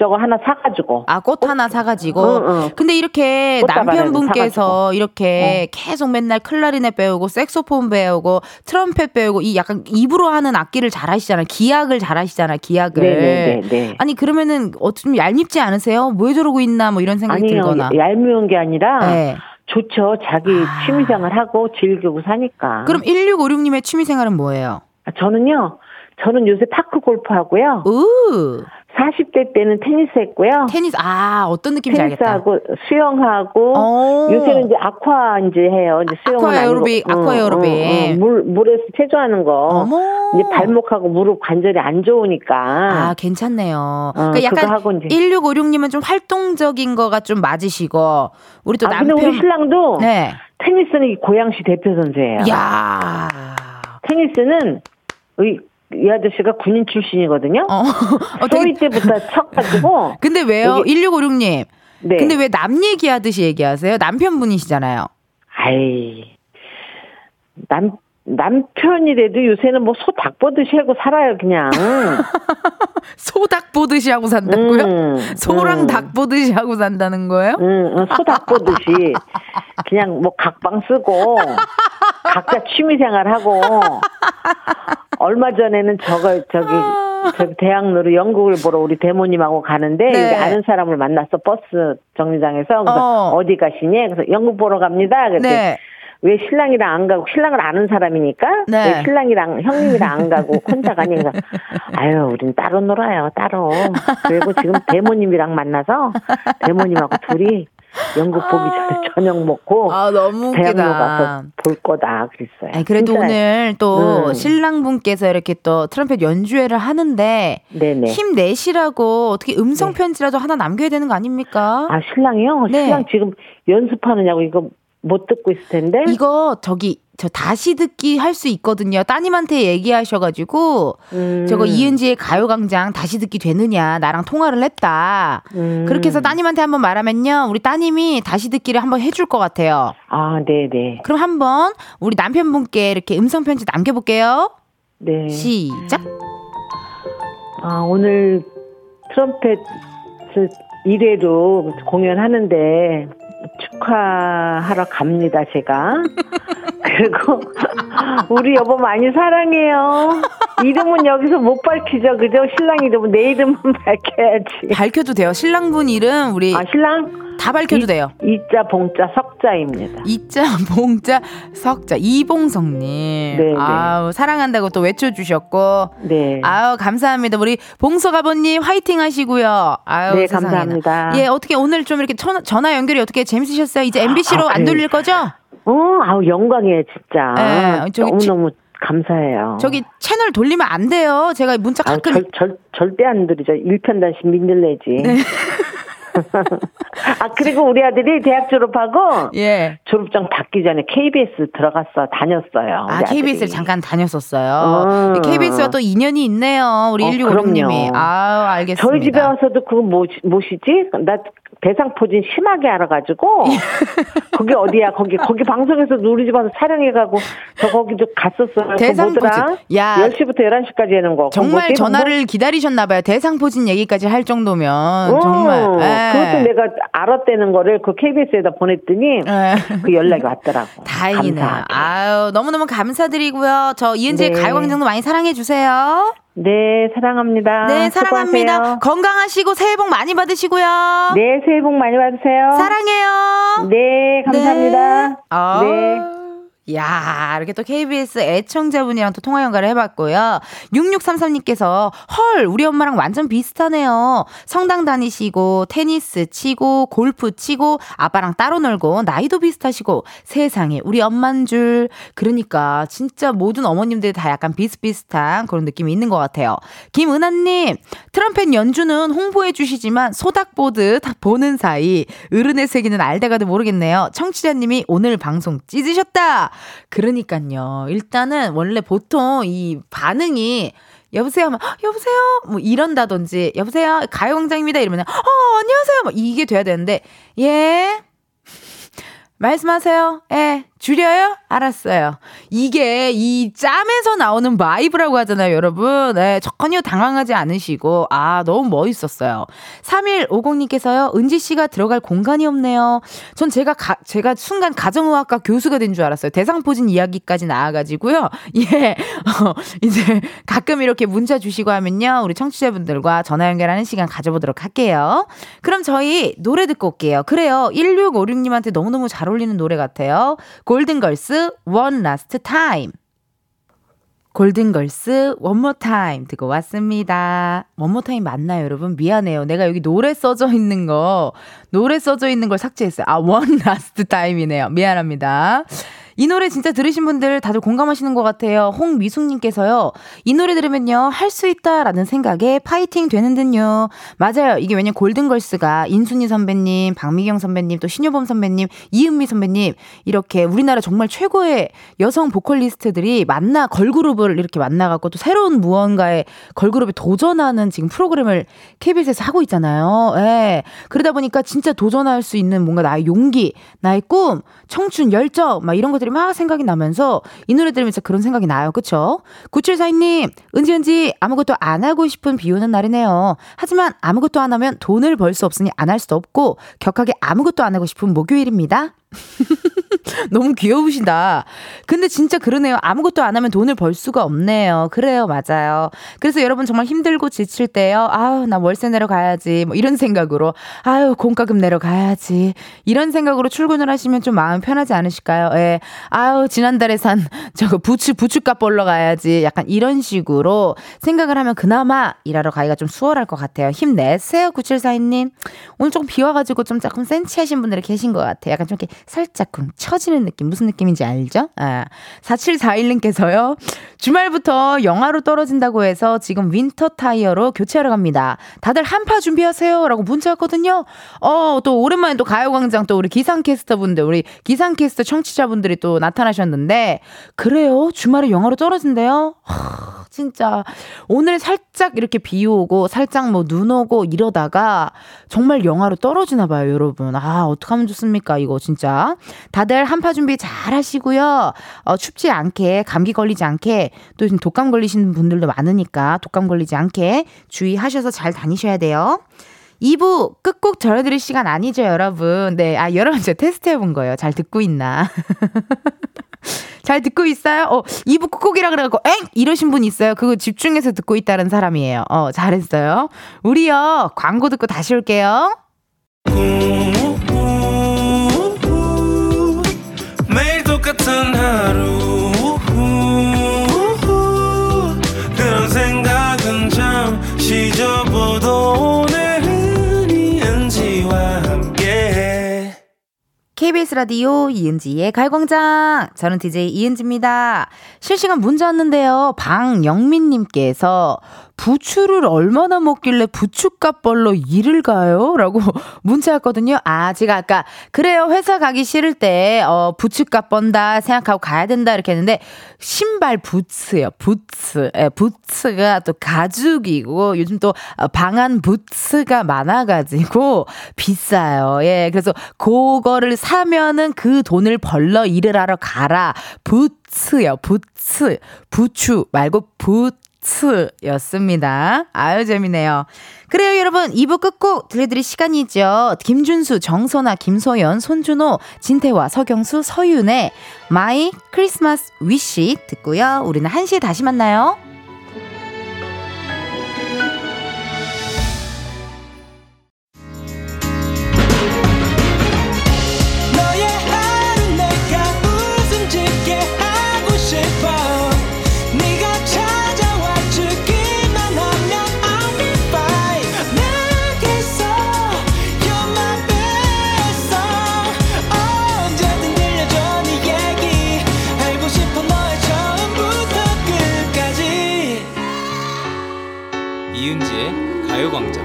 저거 하나 사가지고. 아, 꽃 하나 사가지고. 응, 응. 근데 이렇게 남편분께서. 이렇게 계속 맨날 클라리넷 배우고, 색소폰 배우고, 트럼펫 배우고, 이 약간 입으로 하는 악기를 잘 하시잖아요. 기악을 잘 하시잖아요, 기악을. 네네네. 네. 아니, 그러면은 어좀 얄밉지 않으세요? 뭐 저러고 있나, 뭐 이런 생각이 아니요, 들거나. 얄미운 게 아니라 네. 좋죠. 자기 아. 취미생활 하고 즐기고 사니까. 그럼 1656님의 취미생활은 뭐예요? 아, 저는요. 저는 요새 파크 골프 하고요. 으 40대 때는 테니스 했고요. 테니스, 아, 어떤 느낌인지 알겠다. 테니스하고 수영하고 어. 요새는 이제 아쿠아 이제 해요. 이제 수영은 아쿠아 에어로빅, 아니고. 아쿠아 응, 에어로빅. 응, 응. 물 물에서 체조하는 거. 어머. 이제 발목하고 무릎 관절이 안 좋으니까. 아, 괜찮네요. 어, 그러니까 약간 하고 이제. 1656님은 좀 활동적인 거가 좀 맞으시고 우리 또 아, 남편 근데 우리 신랑도 네. 테니스는 이 고양시 대표 선수예요. 야. 테니스는 이, 이 아저씨가 군인 출신이거든요. 어. 어 소위 때부터 쳐가지고. 근데 왜요? 여기- 1656님. 네. 근데 왜 남 얘기하듯이 얘기하세요? 남편분이시잖아요. 아이 남 남편이라도 요새는 뭐 소 닭 보듯이 하고 살아요 그냥. 소 닭 보듯이 하고 산다고요? 음, 소랑 음. 닭 보듯이 하고 산다는 거예요? 응, 소닭 보듯이 그냥 뭐 각방 쓰고 각자 취미 생활 하고 얼마 전에는 저거 저기 저기 대학로로 연극을 보러 우리 대모님하고 가는데 네. 여기 아는 사람을 만났어 버스 정류장에서 그래서 어. 어. 디 가시니? 그래서 연극 보러 갑니다. 그랬더니 네. 왜 신랑이랑 안 가고 신랑을 아는 사람이니까 네. 왜 신랑이랑 형님이랑 안 가고 혼자 가니까 아유 우린 따로 놀아요 따로 그리고 지금 대모님이랑 만나서 대모님하고 둘이 연극 보기 전에 저녁 먹고 아, 너무 대학로 웃기다. 가서 볼 거다 그랬어요. 아니, 그래도 진짜, 오늘 또 음. 신랑분께서 이렇게 또 트럼펫 연주회를 하는데 네네. 힘내시라고 어떻게 음성 편지라도 하나 남겨야 되는 거 아닙니까? 아 신랑이요? 네. 신랑 지금 연습하느냐고 이거 못 듣고 있을 텐데. 이거 저기 저 다시 듣기 할 수 있거든요. 따님한테 얘기하셔가지고 음. 저거 이은지의 가요광장 다시 듣기 되느냐 나랑 통화를 했다. 음. 그렇게 해서 따님한테 한번 말하면요 우리 따님이 다시 듣기를 한번 해줄 것 같아요. 아 네네. 그럼 한번 우리 남편분께 이렇게 음성 편지 남겨볼게요. 네. 시작. 아 오늘 트럼펫 1회로 공연하는데 축하하러 갑니다 제가. 그리고 우리 여보 많이 사랑해요. 이름은 여기서 못 밝히죠, 그죠? 신랑 이름은 내 이름은 밝혀야지. 밝혀도 돼요. 신랑분 이름 우리 아 신랑 다 밝혀도 돼요. 이자 봉자 석자입니다. 이자 봉자 석자 이봉성님. 네, 아우 사랑한다고 또 외쳐주셨고. 네. 아우 감사합니다. 우리 봉석 아버님 화이팅 하시고요. 아유 네, 세상에나. 감사합니다. 예 어떻게 오늘 좀 이렇게 전, 전화 연결이 어떻게 재밌으셨어요? 이제 MBC로 아, 안. 돌릴 거죠? 어, 아우 영광이에요, 진짜. 네, 저기 치- 너무 너무 감사해요. 저기 채널 돌리면 안 돼요. 제가 문자 아, 가끔 절, 절, 절대 안 들이죠. 일편단심 민들레지. 네. 아, 그리고 우리 아들이 대학 졸업하고 예. 졸업장 받기 전에 KBS 들어갔어, 다녔어요. 아, 우리 아들이. KBS를 잠깐 다녔었어요. 음. KBS와 또 인연이 있네요. 우리 어, 1656님이. 그럼요. 아우, 알겠습니다. 저희 집에 와서도 그거 뭐, 뭐시지? 나 대상포진 심하게 알아가지고 거기 어디야 거기 거기 방송에서 우리 집 와서 촬영해가고 저 거기도 갔었어요. 그 대상포진. 야. 10시부터 11시까지 하는 거. 정말 전화를 기다리셨나봐요. 대상포진 얘기까지 할 정도면. 어, 정말. 예. 그것도 내가 알았다는 거를 그 KBS에다 보냈더니 예. 그 연락이 왔더라고. 다행이네요. 감사하게. 아유, 너무너무 감사드리고요. 저 이은지의 네. 가요광장도 많이 사랑해 주세요. 네, 사랑합니다. 네, 사랑합니다. 수고하세요. 건강하시고 새해 복 많이 받으시고요. 네, 새해 복 많이 받으세요. 사랑해요. 네, 감사합니다. 네. 아, 네. 야, 이렇게 또 KBS 애청자분이랑 또 통화 연결을 해봤고요. 6633님께서, 헐, 우리 엄마랑 완전 비슷하네요. 성당 다니시고, 테니스 치고, 골프 치고, 아빠랑 따로 놀고, 나이도 비슷하시고, 세상에, 우리 엄만 줄. 그러니까, 진짜 모든 어머님들이 다 약간 비슷비슷한 그런 느낌이 있는 것 같아요. 김은하님, 트럼펫 연주는 홍보해 주시지만, 소닥 보듯 보는 사이, 어른의 세계는 알다가도 모르겠네요. 청취자님이 오늘 방송 찢으셨다! 그러니까요. 일단은 원래 보통 이 반응이 여보세요? 하면 "헉, 여보세요? 뭐 이런다든지 여보세요? 가요광장입니다. 이러면 어 안녕하세요. 뭐 이게 돼야 되는데 예 말씀하세요. 예 줄여요? 알았어요. 이게 이 짬에서 나오는 vibe라고 하잖아요 여러분. 네, 전혀 당황하지 않으시고. 아 너무 멋있었어요. 3150님께서요 은지 씨가 들어갈 공간이 없네요. 전 제가 가, 제가 순간 가정의학과 교수가 된 줄 알았어요. 대상포진 이야기까지 나와가지고요. 예 어, 이제 가끔 이렇게 문자 주시고 하면요. 우리 청취자분들과 전화 연결하는 시간 가져보도록 할게요. 그럼 저희 노래 듣고 올게요. 그래요. 1656님한테 너무너무 잘 어울리는 노래 같아요 골든걸스 One Last Time 골든걸스 One More Time 듣고 왔습니다. One More Time 맞나요, 여러분? 미안해요. 내가 여기 노래 써져 있는 거, 노래 써져 있는 걸 삭제했어요. 아, One Last Time이네요. 미안합니다. 이 노래 진짜 들으신 분들 다들 공감하시는 것 같아요. 홍미숙님께서요. 이 노래 들으면요. 할 수 있다라는 생각에 파이팅 되는 듯요. 맞아요. 이게 왜냐면 골든걸스가 인순이 선배님, 박미경 선배님, 또 신효범 선배님, 이은미 선배님 이렇게 우리나라 정말 최고의 여성 보컬리스트들이 만나 걸그룹을 이렇게 만나갖고 또 새로운 무언가의 걸그룹에 도전하는 지금 프로그램을 KBS에서 하고 있잖아요. 예. 그러다 보니까 진짜 도전할 수 있는 뭔가 나의 용기, 나의 꿈, 청춘, 열정, 막 이런 것들이 막 생각이 나면서 이 노래 들으면서 그런 생각이 나요. 그쵸? 9742님, 은지, 은지, 아무것도 안 하고 싶은 비 오는 날이네요. 하지만 아무것도 안 하면 돈을 벌 수 없으니 안 할 수도 없고, 격하게 아무것도 안 하고 싶은 목요일입니다. 너무 귀여우시다. 근데 진짜 그러네요. 아무것도 안 하면 돈을 벌 수가 없네요. 그래요, 맞아요. 그래서 여러분 정말 힘들고 지칠 때요. 아우, 나 월세 내러 가야지. 뭐 이런 생각으로. 아유, 공과금 내러 가야지. 이런 생각으로 출근을 하시면 좀 마음 편하지 않으실까요? 예. 아유, 지난달에 산 저거 부추, 부추값 벌러 가야지. 약간 이런 식으로 생각을 하면 그나마 일하러 가기가 좀 수월할 것 같아요. 힘내세요, 9742님. 오늘 조금 비 와가지고 좀 조금 센치하신 분들이 계신 것 같아요. 약간 좀 이렇게 살짝 처지는 느낌. 무슨 느낌인지 알죠? 아, 4741님께서요. 주말부터 영하로 떨어진다고 해서 지금 winter 타이어로 교체하러 갑니다. 다들 한파 준비하세요. 라고 문자 왔거든요. 어, 또 오랜만에 또 가요광장 또 우리 기상캐스터 분들, 우리 기상캐스터 청취자분들이 또 나타나셨는데, 그래요? 주말에 영하로 떨어진대요? 하, 진짜. 오늘 살짝 이렇게 비 오고, 살짝 뭐 눈 오고 이러다가 정말 영하로 떨어지나 봐요, 여러분. 아, 어떡하면 좋습니까, 이거 진짜. 다들 한파 준비 잘 하시고요. 어, 춥지 않게, 감기 걸리지 않게, 또 지금 독감 걸리시는 분들도 많으니까 독감 걸리지 않게 주의하셔서 잘 다니셔야 돼요. 2부 끝곡 전해드릴 시간 아니죠, 여러분. 네, 아, 여러분, 제가 테스트 해본 거예요. 잘 듣고 있나. 잘 듣고 있어요? 어, 2부 끝곡이라 그래갖고, 엥! 이러신 분 있어요. 그거 집중해서 듣고 있다는 사람이에요. 어, 잘했어요. 우리요, 광고 듣고 다시 올게요. KBS 라디오 이은지의 갈광장 저는 DJ 이은지입니다. 실시간 문자 왔는데요. 방영민님께서 부추를 얼마나 먹길래 부추값 벌러 일을 가요? 라고 문자 왔거든요. 아, 제가 아까, 그래요. 회사 가기 싫을 때, 어, 부추값 번다 생각하고 가야 된다 이렇게 했는데, 신발 부츠요. 부츠. 예, 부츠가 또 가죽이고, 요즘 또 어, 방한 부츠가 많아가지고, 비싸요. 예, 그래서 그거를 사면은 그 돈을 벌러 일을 하러 가라. 부츠요. 부츠. 부추 말고 부츠. 였습니다. 아유, 재밌네요. 그래요, 여러분. 2부 끝곡 들려드릴 시간이죠. 김준수, 정선아, 김소연, 손준호, 진태화, 서경수, 서윤의 My Christmas Wish 듣고요. 우리는 1시에 다시 만나요. 广东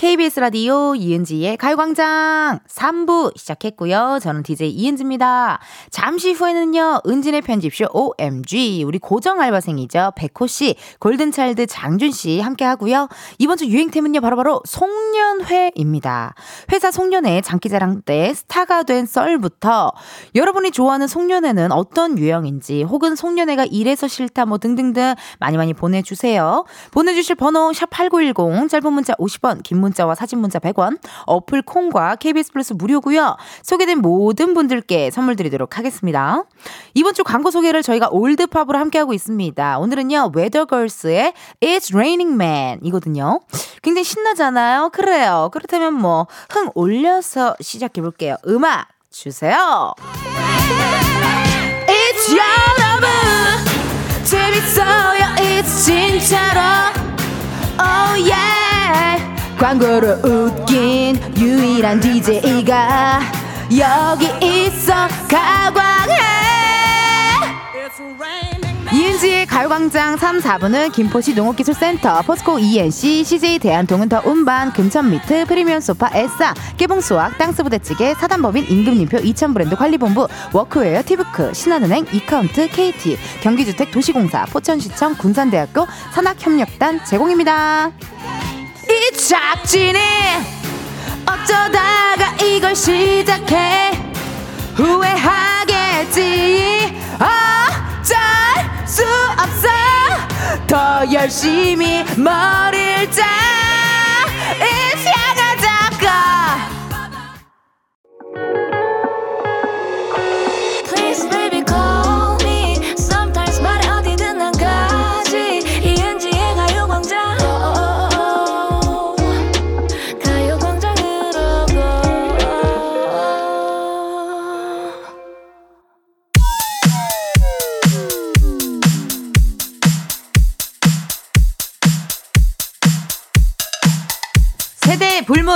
KBS 라디오 이은지의 가요광장 3부 시작했고요. 저는 DJ 이은지입니다. 잠시 후에는요, 은진의 편집쇼 OMG, 우리 고정 알바생이죠. 백호씨, 골든차일드 장준씨 함께 하고요. 이번 주 유행템은요, 바로 바로 송년회입니다. 회사 송년회 장기자랑 때 스타가 된 썰부터 여러분이 좋아하는 송년회는 어떤 유형인지 혹은 송년회가 이래서 싫다 뭐 등등등 많이 많이 보내주세요. 보내주실 번호 샵8910, 짧은 문자 50원, 긴 문자 문자와 사진 문자 100원, 어플 콩과 KBS 플러스 무료고요. 소개된 모든 분들께 선물 드리도록 하겠습니다. 이번 주 광고 소개를 저희가 old pop으로 함께하고 있습니다. 오늘은요, 웨더걸스의 It's Raining Men 이거든요. 굉장히 신나잖아요. 그래요. 그렇다면 뭐, 흥 올려서 시작해 볼게요. 음악 주세요. It's 여러분 재밌어요 It's 진짜로 Oh yeah 광고로 웃긴 유일한 DJ가 여기 있어 가광해 이은지의 가요광장 3, 4부는 김포시 농업기술센터, 포스코 ENC, CJ 대한통운 더 운반, 금천미트, 프리미엄 소파, 에싸, 깨봉수학, 땅스부대찌개, 사단법인 임금님표 2000 브랜드 관리본부, 워크웨어, 티브크, 신한은행, 이카운트, KT, 경기주택 도시공사, 포천시청, 군산대학교, 산학협력단 제공입니다. 제작진이 어쩌다가 이걸 시작해? 후회하겠지. 어쩔 수 없어. 더 열심히 머리를 짜. 잡고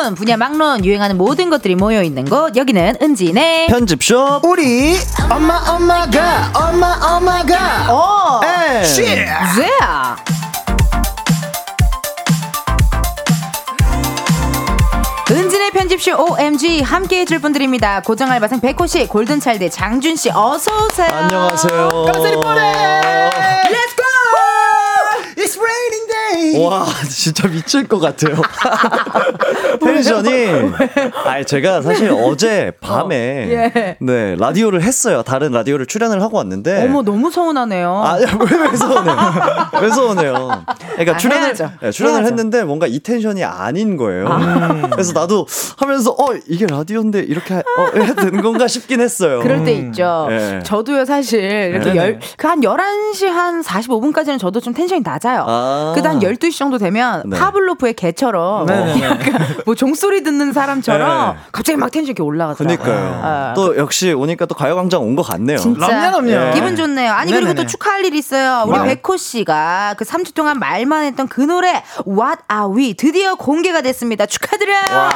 불문 분야 막론 유행하는 모든 것들이 모여 있는 곳 여기는 은진의 편집쇼 우리 엄마 엄마가 엄마 엄마가 어에 즈야 은진의 편집쇼 OMG 함께 해줄 분들입니다. 고정 알바생 백호 씨, 골든차일드 장준 씨, 어서 오세요. 안녕하세요. 깜짝이 뻔해. 렛츠고! It's raining day 와 진짜 미칠 것 같아요. 텐션이. 아니 제가 사실 어제 밤에 예. 네 라디오를 했어요. 다른 라디오를 출연을 하고 왔는데. 어머, 너무 서운하네요. 아왜왜 서운해요? 왜 서운해요? 그러니까 아, 출연을. 네, 출연을 해야죠. 했는데 뭔가 이 텐션이 아닌 거예요. 그래서 나도 하면서 어 이게 라디오인데 이렇게 하- 어, 해도 되는 건가 싶긴 했어요. 그럴 때 있죠. 예. 저도요, 사실, 이렇게 네네. 열, 그한 11시 한 45분까지는 저도 좀 텐션이 낮아요. 아. 그 다음 12시 정도 되면 네. 파블로프의 개처럼 네네. 약간 뭐 종소리 듣는 사람처럼 네. 갑자기 막 텐션이 올라가더라고요. 그니까요. 아. 또 역시 오니까 또 가요광장 온 것 같네요. 진짜 럼요, 럼요. 기분 좋네요. 아니 그리고 네네네. 또 축하할 일이 있어요. 우리 네. 백호 씨가 그 3주 동안 말만 했던 그 노래 What Are We 드디어 공개가 됐습니다. 축하드려요.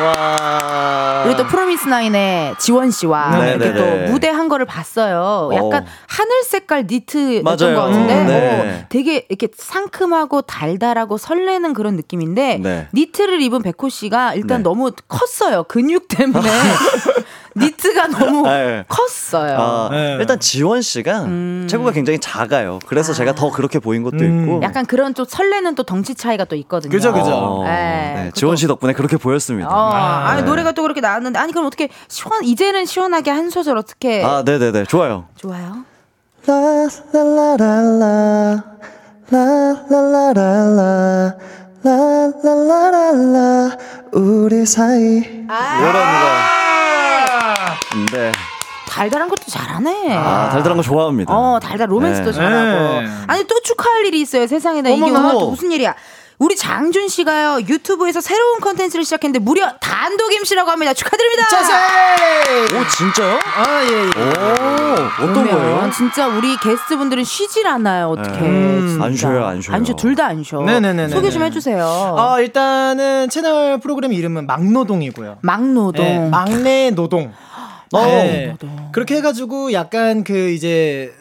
와. 우리 또 프로미스 나인의 지원 씨와 네네네. 이렇게 또 무대 한 거를 봤어요. 약간 어. 하늘 색깔 니트였던 맞아요. 것 같은데 네. 어, 되게 이렇게 상큼하고 달달하고 설레는 그런 느낌인데 네. 니트를 입은 백호 씨가 일단 네. 너무 컸어요. 근육 때문에 니트가 너무 네. 컸어요. 아, 네. 일단 지원 씨가 체구가 굉장히 작아요. 그래서 제가 더 그렇게 보인 것도 음. 있고. 약간 그런 또 설레는 또 덩치 차이가 또 있거든요. 그죠, 그죠. 어, 네, 네, 지원 씨 덕분에 그렇게 보였습니다. 어, 아, 아니 네. 노래가 또 그렇게 나왔는데 아니 그럼 어떻게 시원 이제는 시원하게 한 소절 어떻게 아, 네 네 네. 좋아요. 좋아요? 라라라라라 라라라라라 라라라라라 우리 사이 아. 이런 거. 네. 달달한 것도 잘하네. 아, 달달한 거 좋아합니다. 어, 달달 로맨스도 네. 잘하고. 네. 아니 또 축하할 일이 있어요. 세상에나 이게. 오늘 또 무슨 일이야? 우리 장준 씨가요 유튜브에서 새로운 컨텐츠를 시작했는데 무려 단독 MC라고 합니다. 축하드립니다. 오, 진짜요? 아, 예, 예. 오, 어떤 거예요? 진짜 우리 게스트분들은 쉬질 않아요. 어떻게? 음, 안 쉬어요, 안 쉬어요. 안 쉬어. 둘 다 안 쉬어. 네네네네네. 소개 좀 해주세요. 아, 일단은 채널 프로그램 이름은 막노동이고요. 막노동. 네, 막내 노동. 어. 네. 그렇게 해가지고 약간 그 이제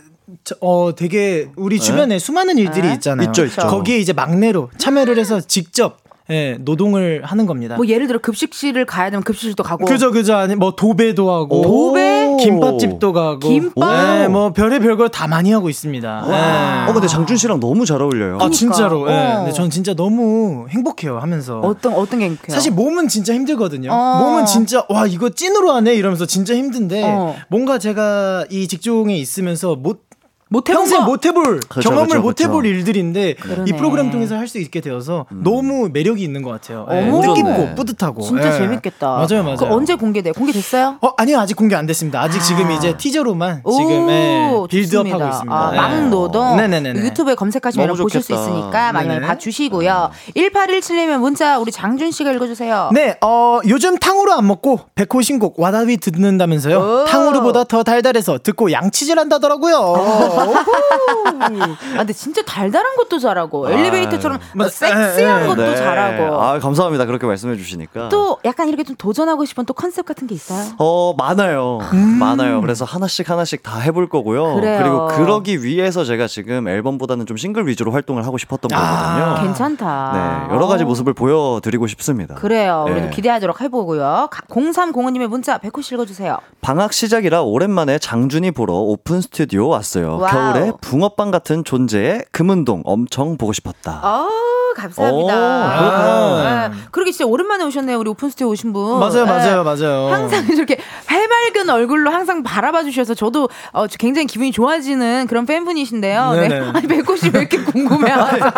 저- 어 되게 우리 주변에 수많은 일들이 네. 있잖아요. 있죠, 있죠. 거기에 이제 막내로 참여를 해서 직접 예, 노동을 하는 겁니다. 뭐 예를 들어 급식실을 가야 되면 급식실도 가고. 그죠 그죠 아니 뭐 도배도 하고 도배? 김밥집도 가고 김밥? 네, 뭐 별의 별걸 다 많이 하고 있습니다. 네. 어, 근데 장준 씨랑 너무 잘 어울려요. 아 진짜로. 예. 어. 근데 전 진짜 너무 행복해요 하면서. 어떤 어떤 게 행복해요? 사실 몸은 진짜 힘들거든요. 어. 몸은 진짜 와 이거 찐으로 하네 이러면서 진짜 힘든데 어. 뭔가 제가 이 직종에 있으면서 못 못 해본 평생 거. 못 해볼 그쵸, 경험을 그쵸, 못. 해볼 일들인데 그러네. 이 프로그램 통해서 할 수 있게 되어서 너무 매력이 있는 것 같아요. 예, 어머. 뜻깊고 네. 뿌듯하고. 진짜 예. 재밌겠다. 맞아요, 맞아요. 그 언제 공개돼? 공개됐어요? 어 아니요 아직 공개 안 됐습니다. 아직 지금 이제 티저로만 지금 예, 빌드업하고 있습니다. 아, 예. 막노동 네네네네. 유튜브에 검색하시면 너무 보실 수 좋겠다. 있으니까 많이 많이 네네. 봐주시고요. 1817님의 문자 우리 장준 씨가 읽어주세요. 네, 어, 요즘 탕후루 안 먹고 백호 신곡 와다위 듣는다면서요. 오. 탕후루보다 더 달달해서 듣고 양치질 한다더라고요. 아, 근데 진짜 달달한 것도 잘하고 엘리베이터처럼 맞- 섹시한 에, 에. 것도 네. 잘하고 아, 감사합니다. 그렇게 말씀해 주시니까. 또 약간 이렇게 좀 도전하고 싶은 또 컨셉 같은 게 있어요? 어, 많아요. 많아요. 그래서 하나씩 하나씩 다 해볼 거고요. 그래요. 리고 그러기 위해서 제가 지금 앨범보다는 좀 싱글 위주로 활동을 하고 싶었던 거거든요. 괜찮다. 네, 여러 가지 모습을 보여드리고 싶습니다. 그래요. 우리도 네. 기대하도록 해보고요. 0305님의 문자 백호 씨 읽어주세요. 방학 시작이라 오랜만에 장준이 보러 오픈 스튜디오 왔어요. 와우. 겨울에 붕어빵 같은 존재의 금은동 엄청 보고 싶었다. 아 감사합니다. 오, 그렇구나. 아, 그러게 진짜 오랜만에 오셨네요. 우리 오픈 스튜디오 오신 분. 맞아요, 네. 맞아요, 맞아요. 항상 이렇게 해맑은 얼굴로 항상 바라봐 주셔서 저도 어, 굉장히 기분이 좋아지는 그런 팬분이신데요. 네. 네 네. 아니 백호 씨 왜 이렇게 궁금해하세요?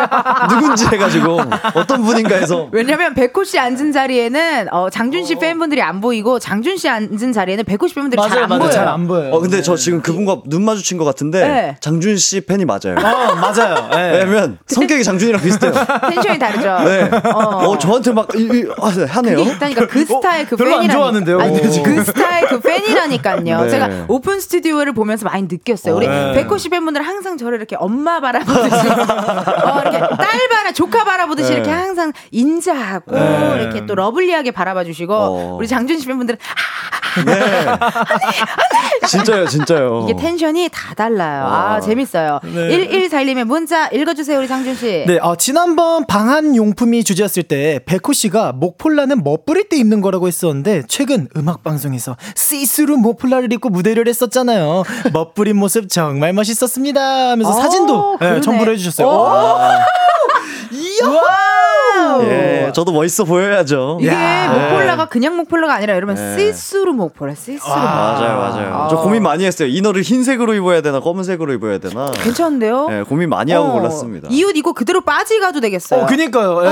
누군지 해가지고 어떤 분인가 해서 왜냐면 백호 씨 앉은 자리에는 어, 장준 씨 팬분들이 안 보이고 장준 씨 앉은 자리에는 백호 씨 팬분들이 잘안 맞아요. 보여요. 잘 안 보여요. 어 근데 저 지금 그분과 눈 마주친 것 같은데 네. 장준 씨 팬이 맞아요. 어, 맞아요. 예. 왜냐면 성격이 장준이랑 비슷해요. 텐션이 다르죠. 네. 어. 어, 저한테 막 이, 이, 아, 하네요. 그게 있다니까 그 스타일 그 별로 안. 좋아하는데요, 아니. 그 스타일 그 팬이라니까. 아니라니까요. 네. 제가 오픈 스튜디오를 보면서 많이 느꼈어요. 우리 네. 백호 씨 팬분들 항상 저를 이렇게 엄마 바라보듯이, 어, 이렇게 딸 바라, 조카 바라보듯이 네. 이렇게 항상 인자하고 네. 이렇게 또 lovely하게 바라봐 주시고 어. 우리 장준 씨 팬분들은 네. 진짜요, 진짜요. 이게 텐션이 다 달라요. 아, 와. 재밌어요. 네. 1141님의 문자 읽어주세요, 우리 장준 씨. 네, 어, 지난번 방한 용품이 주제였을 때 백호 씨가 목폴라는 멋부릴 때 입는 거라고 했었는데 최근 음악 방송에서 시스루 목폴라를 입고 무대를 했었잖아요. 멋부린 모습 정말 멋있었습니다. 하면서 어, 사진도 네. 첨부를 해주셨어요. 오. 오. 예, 저도 멋있어 보여야죠. 이게 야. 목폴라가 그냥 목폴라가 아니라 이러면 네. 시스루 목폴라, 시스루. 맞아요, 맞아요. 아. 저 고민 많이 했어요. inner를 흰색으로 입어야 되나, 검은색으로 입어야 되나. 괜찮은데요? 예, 고민 많이 하고 어, 골랐습니다. 이 옷 입고 그대로 빠지 가 도 되겠어요. 어, 그니까요. 예.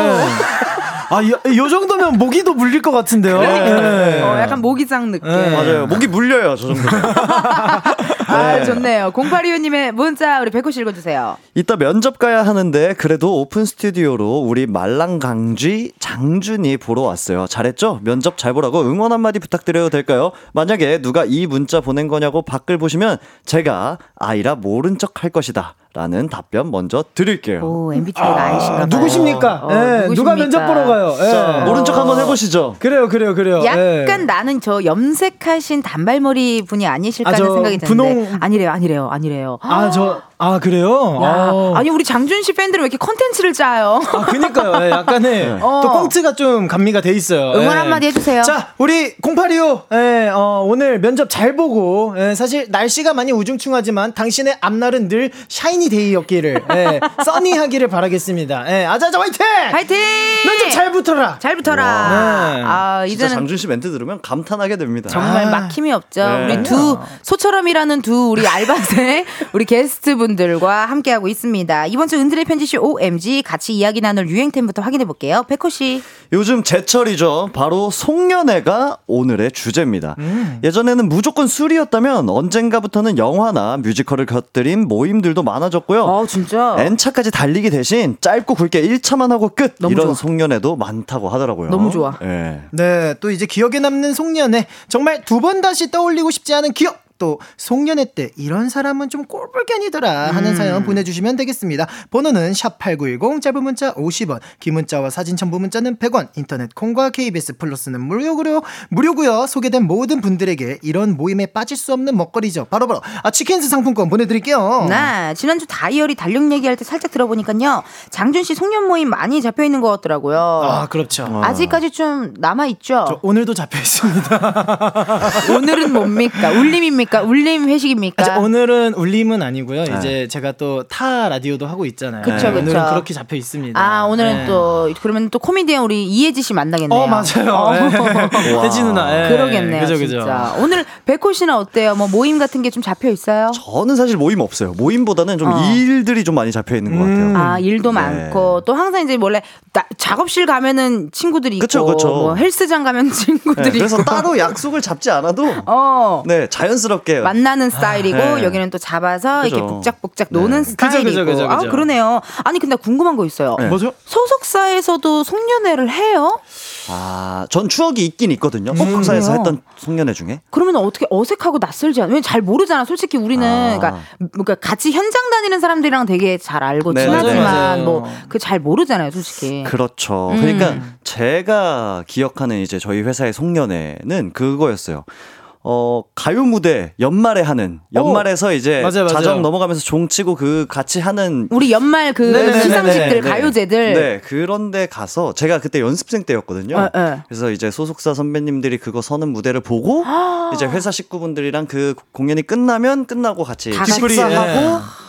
아, 요, 요 정도면 모기도 물릴 것 같은데요. 예. 어, 약간 모기장 느낌. 네. 맞아요. 모기 물려요, 저 정도면. 아, 네. 좋네요. 0825님의 문자 우리 백호 씨 읽어주세요. 이따 면접 가야 하는데 그래도 오픈 스튜디오로 우리 말랑강쥐 장준이 보러 왔어요. 잘했죠? 면접 잘 보라고 응원 한마디 부탁드려도 될까요? 만약에 누가 이 문자 보낸 거냐고 밖을 보시면 제가 I라 모른 척 할 것이다. 라는 답변 먼저 드릴게요. 오, MBTI가 아, 봐요. 누구십니까? 어, 예? 누가 면접 보러 가요? 예. 자, 모른 척 한번 해보시죠. 그래요, 그래요, 그래요. 약간 예. 나는 저 염색하신 단발머리 분이 아니실까 아, 하는 저 생각이 드는데 분홍- 아니래요 아니래요 아니래요 아, 저, 아, 그래요? 야, 아. 아니 우리 장준 씨 팬들은 왜 이렇게 컨텐츠를 짜요 아, 그니까요. 예, 약간의 어. 또 꽁트가 좀 가미가 돼 있어요. 응원 예. 한마디 해주세요. 자, 우리 0825, 예, 어, 오늘 면접 잘 보고, 예, 사실 날씨가 많이 우중충하지만 당신의 앞날은 늘 shiny day였기를, 예, sunny하기를 바라겠습니다. 예, 아자자 화이팅! 파이팅 면접 잘 붙어라! 잘 붙어라 네. 아 이제는 장준 씨 멘트 들으면 감탄하게 됩니다. 정말 아. 막힘이 없죠. 네. 우리 두 소처럼이라는 두 우리 알바생 우리 게스트 분 들과 함께하고 있습니다. 이번 주 은지네 편집숍 OMG 같이 이야기 나눌 유행템부터 확인해 볼게요. 백호 씨. 요즘 제철이죠. 바로 송년회가 오늘의 주제입니다. 음. 예전에는 무조건 술이었다면 언젠가부터는 영화나 뮤지컬을 곁들인 모임들도 많아졌고요. 어 진짜. N차까지 달리기 대신 짧고 굵게 1차만 하고 끝 너무 이런 좋아. 송년회도 많다고 하더라고요. 너무 좋아. 예. 네, 또 이제 기억에 남는 송년회. 정말 두 번 다시 떠올리고 싶지 않은 기억. 또 송년회 때 이런 사람은 좀 꼴불견이더라 하는 음. 사연 보내주시면 되겠습니다. 번호는 샵 8910 짧은 문자 50원 긴 문자와 사진 첨부 문자는 100원 인터넷 콩과 KBS 플러스는 무료고요. 무료고요. 소개된 모든 분들에게 이런 모임에 빠질 수 없는 먹거리죠. 바로바로 아, 치킨스 상품권 보내드릴게요. 네, 지난주 다이어리 달력 얘기할 때 살짝 들어보니까요. 장준 씨 송년 모임 많이 잡혀 있는 것 같더라고요. 아 그렇죠. 아직까지 좀 남아 있죠. 저 오늘도 잡혀 있습니다. 오늘은 뭡니까? 울림입니까? 울림 회식입니까? 아, 오늘은 울림은 아니고요. 이제 제가 또 타 라디오도 하고 있잖아요. 그쵸, 네, 오늘은 그쵸. 그렇게 잡혀 있습니다. 아 오늘은 네. 또 그러면 또 코미디언 우리 이혜지 씨 만나겠네요. 어 맞아요. 어. 네. 혜지 누나. 예. 그러겠네요, 그죠 그죠. 진짜. 오늘 백호 씨는 어때요? 뭐 모임 같은 게 좀 잡혀 있어요? 저는 사실 모임 없어요. 모임보다는 좀 어. 일들이 좀 많이 잡혀 있는 것 음. 같아요. 아 일도 네. 많고 또 항상 이제 원래 나- 작업실 가면은 친구들이 있고 그쵸, 그쵸. 뭐 헬스장 가면 네, 친구들이 그래서 있고 따로 약속을 잡지 않아도 어 네 자연스럽게 만나는 스타일이고 네. 여기는 또 잡아서 그죠. 이렇게 복작복작 네. 노는 그죠, 스타일이고 그죠, 그죠, 아 그죠. 그러네요. 아니 근데 궁금한 거 있어요. 네. 뭐죠? 소속사에서도 송년회를 해요? 아, 전 추억이 있긴 있거든요. 음, 소속사에서 그래요? 했던 송년회 중에. 그러면 어떻게 어색하고 낯설지 않아? 왜냐면 잘 모르잖아. 솔직히 우리는 아. 그러니까, 그러니까 같이 현장 다니는 사람들이랑 되게 잘 알고 네, 친하지만 맞아요. 뭐그 잘 모르잖아요, 솔직히. 그렇죠. 음. 그러니까 제가 기억하는 이제 저희 회사의 송년회는 그거였어요. 어, 가요 무대 연말에 하는 연말에서 이제 맞아요, 맞아요. 자정 넘어가면서 종 치고 그 같이 하는 우리 연말 그 네네네네. 시상식들 네. 가요제들 네, 그런데 가서 제가 그때 연습생 때였거든요. 네, 네. 그래서 이제 소속사 선배님들이 그거 서는 무대를 보고 이제 회사 식구분들이랑 그 공연이 끝나면 끝나고 같이. 식사하고 예.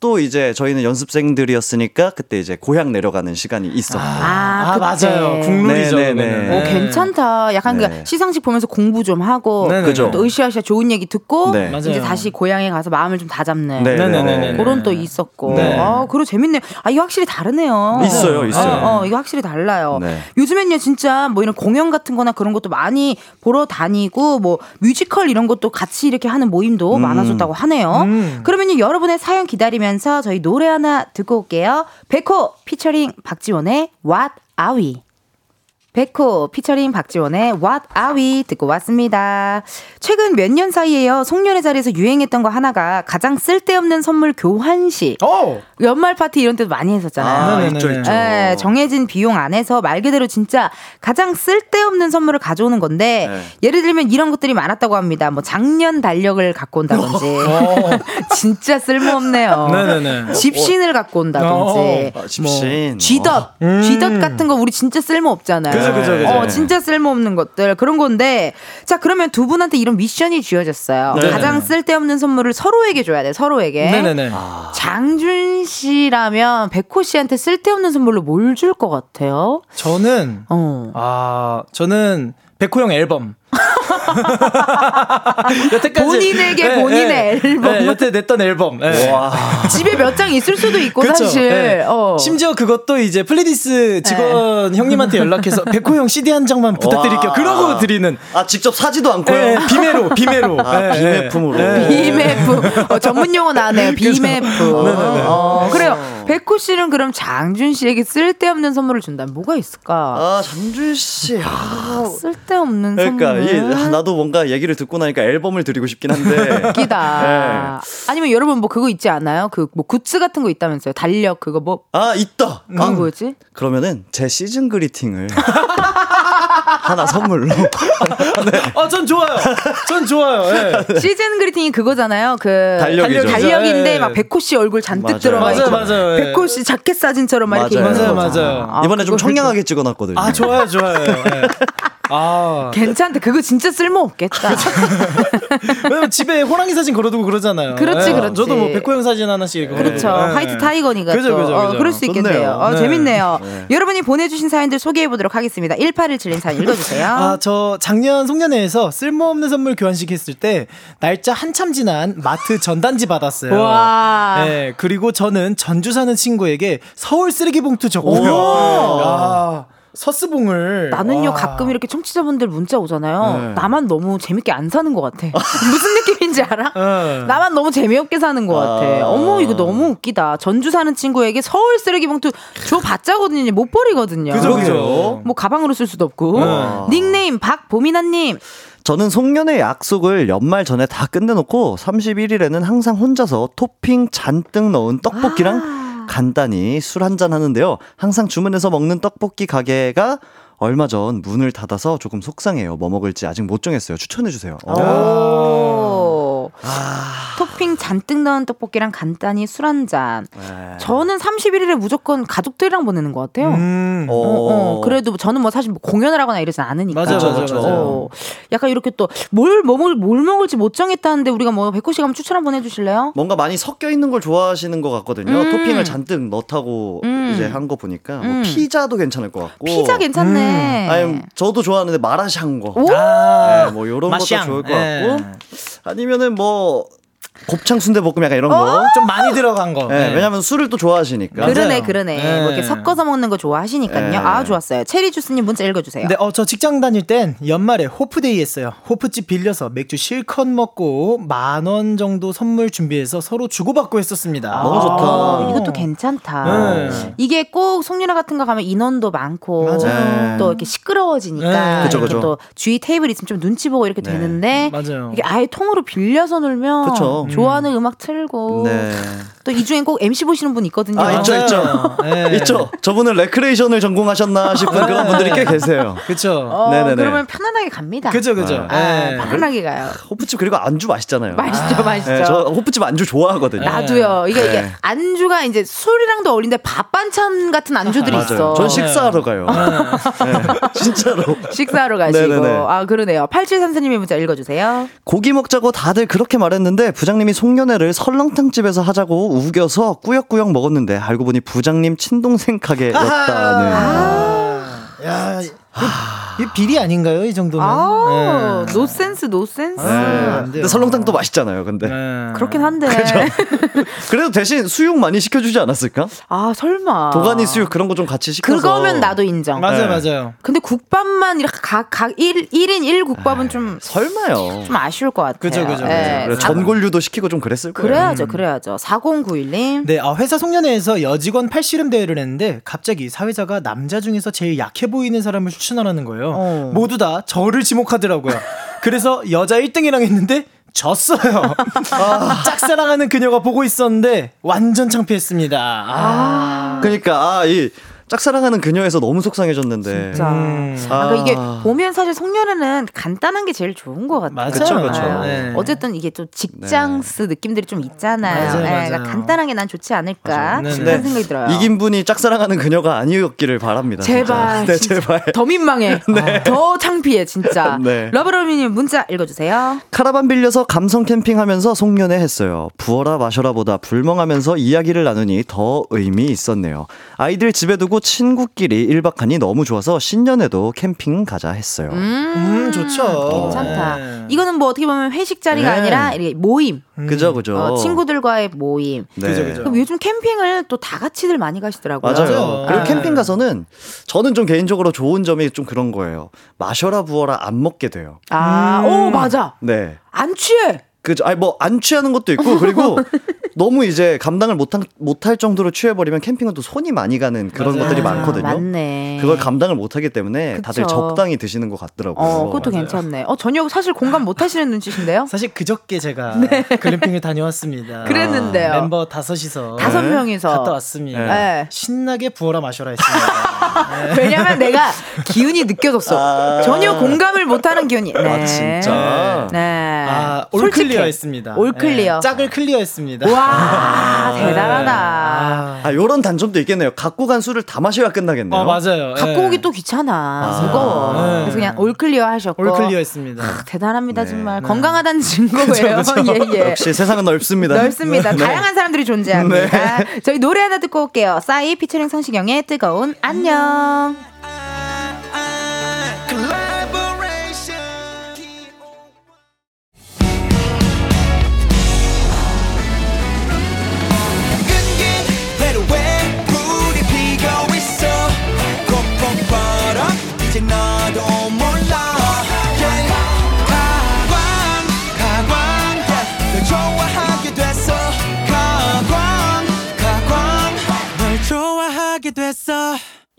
또 이제 저희는 연습생들이었으니까 그때 이제 고향 내려가는 시간이 있었고. 아, 아, 그때. 맞아요. 국룰이죠. 네, 네, 그거는. 네. 오, 괜찮다. 약간 네. 그 시상식 보면서 공부 좀 하고 네네. 그죠. 또 으쌰으쌰 좋은 얘기 듣고 네. 이제 맞아요. 다시 고향에 가서 마음을 좀 다잡는 네, 네네네네. 그런 또 있었고. 네. 아, 그리고 재밌네요. 아, 이거 확실히 다르네요. 있어요, 있어요. 어, 어, 이거 확실히 달라요. 네. 요즘엔요, 진짜 뭐 이런 공연 같은 거나 그런 것도 많이 보러 다니고 뭐 뮤지컬 이런 것도 같이 이렇게 하는 모임도 음. 많아졌다고 하네요. 음. 그러면요, 여러분의 사연 기다리면 서 저희 노래 하나 듣고 올게요. 백호 피처링 박지원의 What Are We? 백호 피처링 박지원의 What Are We 듣고 왔습니다. 최근 몇 년 사이에요. 송년회 자리에서 유행했던 거 하나가 가장 쓸데없는 선물 교환식. 오! 연말 파티 이런 때도 많이 했었잖아요. 아, 네네네. 있죠, 있죠. 예, 정해진 비용 안에서 말 그대로 진짜 가장 쓸데없는 선물을 가져오는 건데 네. 예를 들면 이런 것들이 많았다고 합니다. 뭐 작년 달력을 갖고 온다든지 진짜 쓸모없네요. 어. 네네네. 집신을 갖고 온다든지 아, 집신. 뭐 쥐덫, 음. 쥐덫 같은 거 우리 진짜 쓸모 없잖아요. 그죠, 그죠, 그죠. 어, 진짜 쓸모 없는 것들 그런 건데 자 그러면 두 분한테 이런 미션이 주어졌어요. 네네. 가장 쓸데없는 선물을 서로에게 줘야 돼. 서로에게. 네네네. 장준 씨라면 백호 씨한테 쓸데없는 선물로 뭘 줄 것 같아요? 저는 어. 아 저는 백호 형 앨범. 여태까지 본인에게 네, 본인의 네. 앨범. 네, 여태 냈던 앨범. 네. 집에 몇 장 있을 수도 있고 그쵸? 사실. 네. 어. 심지어 그것도 이제 플레디스 직원 형님한테 연락해서 백호 형 CD 한 장만 부탁드릴게요. 와. 그러고 드리는 아 직접 사지도 않고요. 네, 비매로 비매로 아, 네, 비매품으로. 네. 비매프 어, 전문 용어 나왔네요. 비매프. 네네네. 어, 그래요. 백호 씨는 그럼 장준 씨에게 쓸데없는 선물을 준다면 뭐가 있을까? 아 장준 씨. 아, 쓸데없는 그러니까 선물. 이, 아, 나도 뭔가 얘기를 듣고 나니까 앨범을 드리고 싶긴 한데. 웃기다. 아니면 여러분 뭐 그거 있지 않아요? 그 뭐 굿즈 같은 거 있다면서요? 달력 그거 뭐 아 있다. 그거 아, 뭐였지? 그러면은 제 시즌 그리팅을 하나 선물로. 어, 전 좋아요. 전 좋아요. 예. 시즌 그리팅이 그거잖아요. 그 달력이죠. 달력 인데 예. 막 백호 씨 얼굴 잔뜩 맞아요. 들어가 맞아요, 있고 맞아요. 예. 백호 씨 자켓 사진처럼 막 이렇게 맞아요. 있는 맞아요. 맞아요. 아, 이번에 좀 청량하게 찍어놨거든요. 아, 좋아요, 좋아요. 예. 아. 괜찮대. 그거 진짜 쓸모 없겠다. 왜냐면 집에 호랑이 사진 걸어두고 그러잖아요. 그렇지, 예. 그렇지. 저도 뭐 백호 형 사진 하나씩 이렇게 그렇죠. 예. 화이트 타이거니가 그죠, 또 그죠, 어, 그죠. 그럴 수 있겠네요. 어, 네. 재밌네요. 여러분이 보내주신 사연들 소개해 보도록 하겠습니다. 1817님 사연 읽어주세요. 아, 저 작년 송년회에서 쓸모없는 선물 교환식 했을 때 날짜 한참 지난 마트 전단지 받았어요. 와. 네, 그리고 저는 전주 사는 친구에게 서울 쓰레기 봉투 줬고요. 아, 서스봉을 나는요 와. 가끔 이렇게 청취자분들 문자 오잖아요. 네. 나만 너무 재밌게 안 사는 것 같아. 무슨 느낌인지 알아? 응. 나만 너무 재미없게 사는 것 같아. 아. 어머 이거 너무 웃기다. 전주 사는 친구에게 서울 쓰레기 봉투 줘 봤자거든요. 못 버리거든요. 그죠, 그죠. 뭐 가방으로 쓸 수도 없고. 네. 닉네임 박보미나님. 저는 송년회 약속을 연말 전에 다 끝내놓고 31일에는 항상 혼자서 토핑 잔뜩 넣은 떡볶이랑 간단히 술 한 잔 하는데요. 항상 주문해서 먹는 떡볶이 가게가 얼마 전 문을 닫아서 조금 속상해요. 뭐 먹을지 아직 못 정했어요. 추천해 주세요. 오. 아. 토핑 잔뜩 넣은 떡볶이랑 간단히 술 한 잔. 네. 저는 31일에 무조건 가족들이랑 보내는 것 같아요. 음. 어, 어, 어, 그래도 저는 뭐 사실 뭐 공연을 하거나 이러진 않으니까. 맞아, 맞아, 그렇죠. 맞아. 어, 약간 이렇게 또뭘 먹을 뭘 먹을지 못 정했다는데 우리가 뭐 백호 씨가 한번 추천 한번 해주실래요? 뭔가 많이 섞여 있는 걸 좋아하시는 것 같거든요. 음. 토핑을 잔뜩 넣다고 음. 이제 한 거 보니까 뭐 음. 피자도 괜찮을 것 같고. 피자 괜찮네. 아니 저도 좋아하는데 마라샹궈. 오! 아, 네, 뭐 요런 것도. 좋을 것 예. 같고. 아니면은 뭐 곱창 순대볶음 약간 이런 어? 거. 좀 많이 들어간 거. 네, 네. 왜냐면 술을 또 좋아하시니까. 그러네, 그러네. 네. 뭐 이렇게 섞어서 먹는 거 좋아하시니까요. 네. 아, 좋았어요. 체리 주스님 문자 읽어주세요. 네, 어, 저 직장 다닐 땐 연말에 호프데이 했어요. 호프집 빌려서 맥주 실컷 먹고 만 원 정도 선물 준비해서 서로 주고받고 했었습니다. 너무 좋다. 아, 이것도 괜찮다. 네. 이게 꼭 송년회 같은 거 가면 인원도 많고 맞아요. 또 이렇게 시끄러워지니까 네. 그쵸, 이렇게 그쵸. 또 주위 테이블 있으면 좀 눈치 보고 이렇게 네. 되는데 맞아요. 이게 아예 통으로 빌려서 놀면 그쵸. 좋아하는 음. 악 틀고 네. 또 이 중엔 꼭 MC 보시는 분 있거든요. 아, 있죠, 있죠. 네. 있죠. 저분은 레크레이션을 전공하셨나 싶은 그런 분들이 꽤 계세요. 그쵸. 어, 네네네. 그러면 편안하게 갑니다. 그죠, 그죠. 아, 네. 편안하게 가요. 호프집 그리고 안주 맛있잖아요. 맛있죠, 맛있죠. 네, 저 호프집 안주 좋아하거든요. 나도요. 이게 네. 이게 안주가 이제 술이랑도 어울리는데 밥 반찬 같은 안주들이 맞아요. 있어. 전 식사하러 가요. 네, 진짜로. 식사하러 가시고. 네네네. 아, 그러네요. 8734님의 문자 읽어주세요. 고기 먹자고 다들 그렇게 말했는데 부장님이 송년회를 설렁탕 집에서 하자고 우겨서 꾸역꾸역 먹었는데 알고 보니 부장님 친동생 가게였다는. 아, 야, 이, 이 비리 아닌가요? 이 정도면. 아, 네. no sense, no sense. 네. 근데 설렁탕도 맛있잖아요. 근데 네. 그렇긴 한데. 그래도 대신 수육 많이 시켜주지 않았을까? 아, 설마. 도가니 수육 그런 거 좀 같이 시켜서. 그거면 나도 인정. 맞아요, 네. 맞아요. 근데 국밥만 이렇게 각, 각 1, 1인 1 국밥은 좀, 설마요. 좀 아쉬울 것 같아요. 그죠, 그죠, 예. 그래, 전골류도 시키고 좀 그랬을 거예요. 그래야죠, 그래야죠. 4091님. 네, 아, 회사 송년회에서 여직원 팔씨름 대회를 했는데 갑자기 사회자가 남자 중에서 제일 약해 보이는 사람을 추천하라는 거예요. 어. 모두 다 저를 지목하더라고요. 그래서 여자 1등이랑 했는데 졌어요. 아, 짝사랑하는 그녀가 보고 있었는데 완전 창피했습니다. 아. 그러니까 아, 이 짝사랑하는 그녀에서 너무 속상해졌는데. 진짜. 음. 아, 그러니까 이게 아. 보면 사실 송년회는 간단한 게 제일 좋은 것 같아요. 맞아요. 그쵸, 그쵸. 예. 네. 어쨌든 이게 또 직장스 느낌들이 좀 있잖아요. 맞아요, 예, 맞아요. 그러니까 간단하게 난 좋지 않을까 맞아요. 네, 그런 네. 생각이 들어요. 이긴 분이 짝사랑하는 그녀가 아니었기를 바랍니다. 제발, 진짜. 네, 진짜. 제발. 더 민망해. 더 창피해, 진짜. 네. 러브러미님 문자 읽어주세요. 카라반 빌려서 감성 캠핑하면서 송년회 했어요. 부어라 마셔라보다 불멍하면서 이야기를 나누니 더 의미 있었네요. 아이들 집에 두고 친구끼리 1박 하니 너무 좋아서 신년에도 캠핑 가자 했어요. 음, 좋죠. 괜찮다. 네. 이거는 뭐 어떻게 보면 회식 자리가 네. 아니라 이렇게 모임. 그죠, 그죠. 어, 친구들과의 모임. 네. 그죠, 그죠. 그럼 요즘 캠핑을 또 다 같이들 많이 가시더라고요. 맞아요. 맞아요. 그리고 네. 캠핑 가서는 저는 좀 개인적으로 좋은 점이 좀 그런 거예요. 마셔라 부어라 안 먹게 돼요. 아, 오, 맞아. 네. 안 취해. 그죠. 아니 뭐 안 취하는 것도 있고 그리고 너무 이제 감당을 못한 못할 정도로 취해버리면 캠핑은 또 손이 많이 가는 그런 맞아요. 것들이 아, 많거든요. 맞네. 그걸 감당을 못하기 때문에 다들 그쵸. 적당히 드시는 것 같더라고요. 어, 그것도 괜찮네. 어, 전혀 사실 공감 못 하시는 눈치신데요? 사실 그저께 제가 글램핑을 다녀왔습니다. 그랬는데요. 멤버 다섯이서 다섯 네. 명이서. 갔다 왔습니다. 네. 신나게 부어라 마셔라 했습니다. 왜냐면 내가 기운이 느껴졌어. 아. 전혀 공감을 못하는 기운이. 네. 아, 진짜? 네. 아, all 솔직해. Clear 했습니다. All clear. 네, 짝을 clear 했습니다. 와, 대단하다. 아, 아, 요런 단점도 있겠네요. 갖고 간 술을 다 마셔야 끝나겠네요. 어, 맞아요. 갖고 예. 오기 또 귀찮아. 무거워. 네. 그래서 그냥 all clear 하셨고. All clear 했습니다. 대단합니다, 네. 정말. 건강하다는 증거예요. 예, 예. 역시 세상은 넓습니다. 넓습니다. 네. 다양한 사람들이 존재합니다. 저희 노래 하나 듣고 올게요. 싸이 피처링 성시경의 뜨거운 안녕.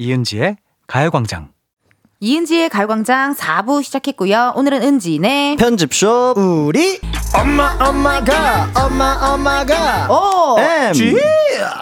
이은지의 가요광장. 이은지의 가요광장 4부 시작했고요. 오늘은 은지네. 편집숍 우리 엄마 엄마가 엄마 엄마가 오! M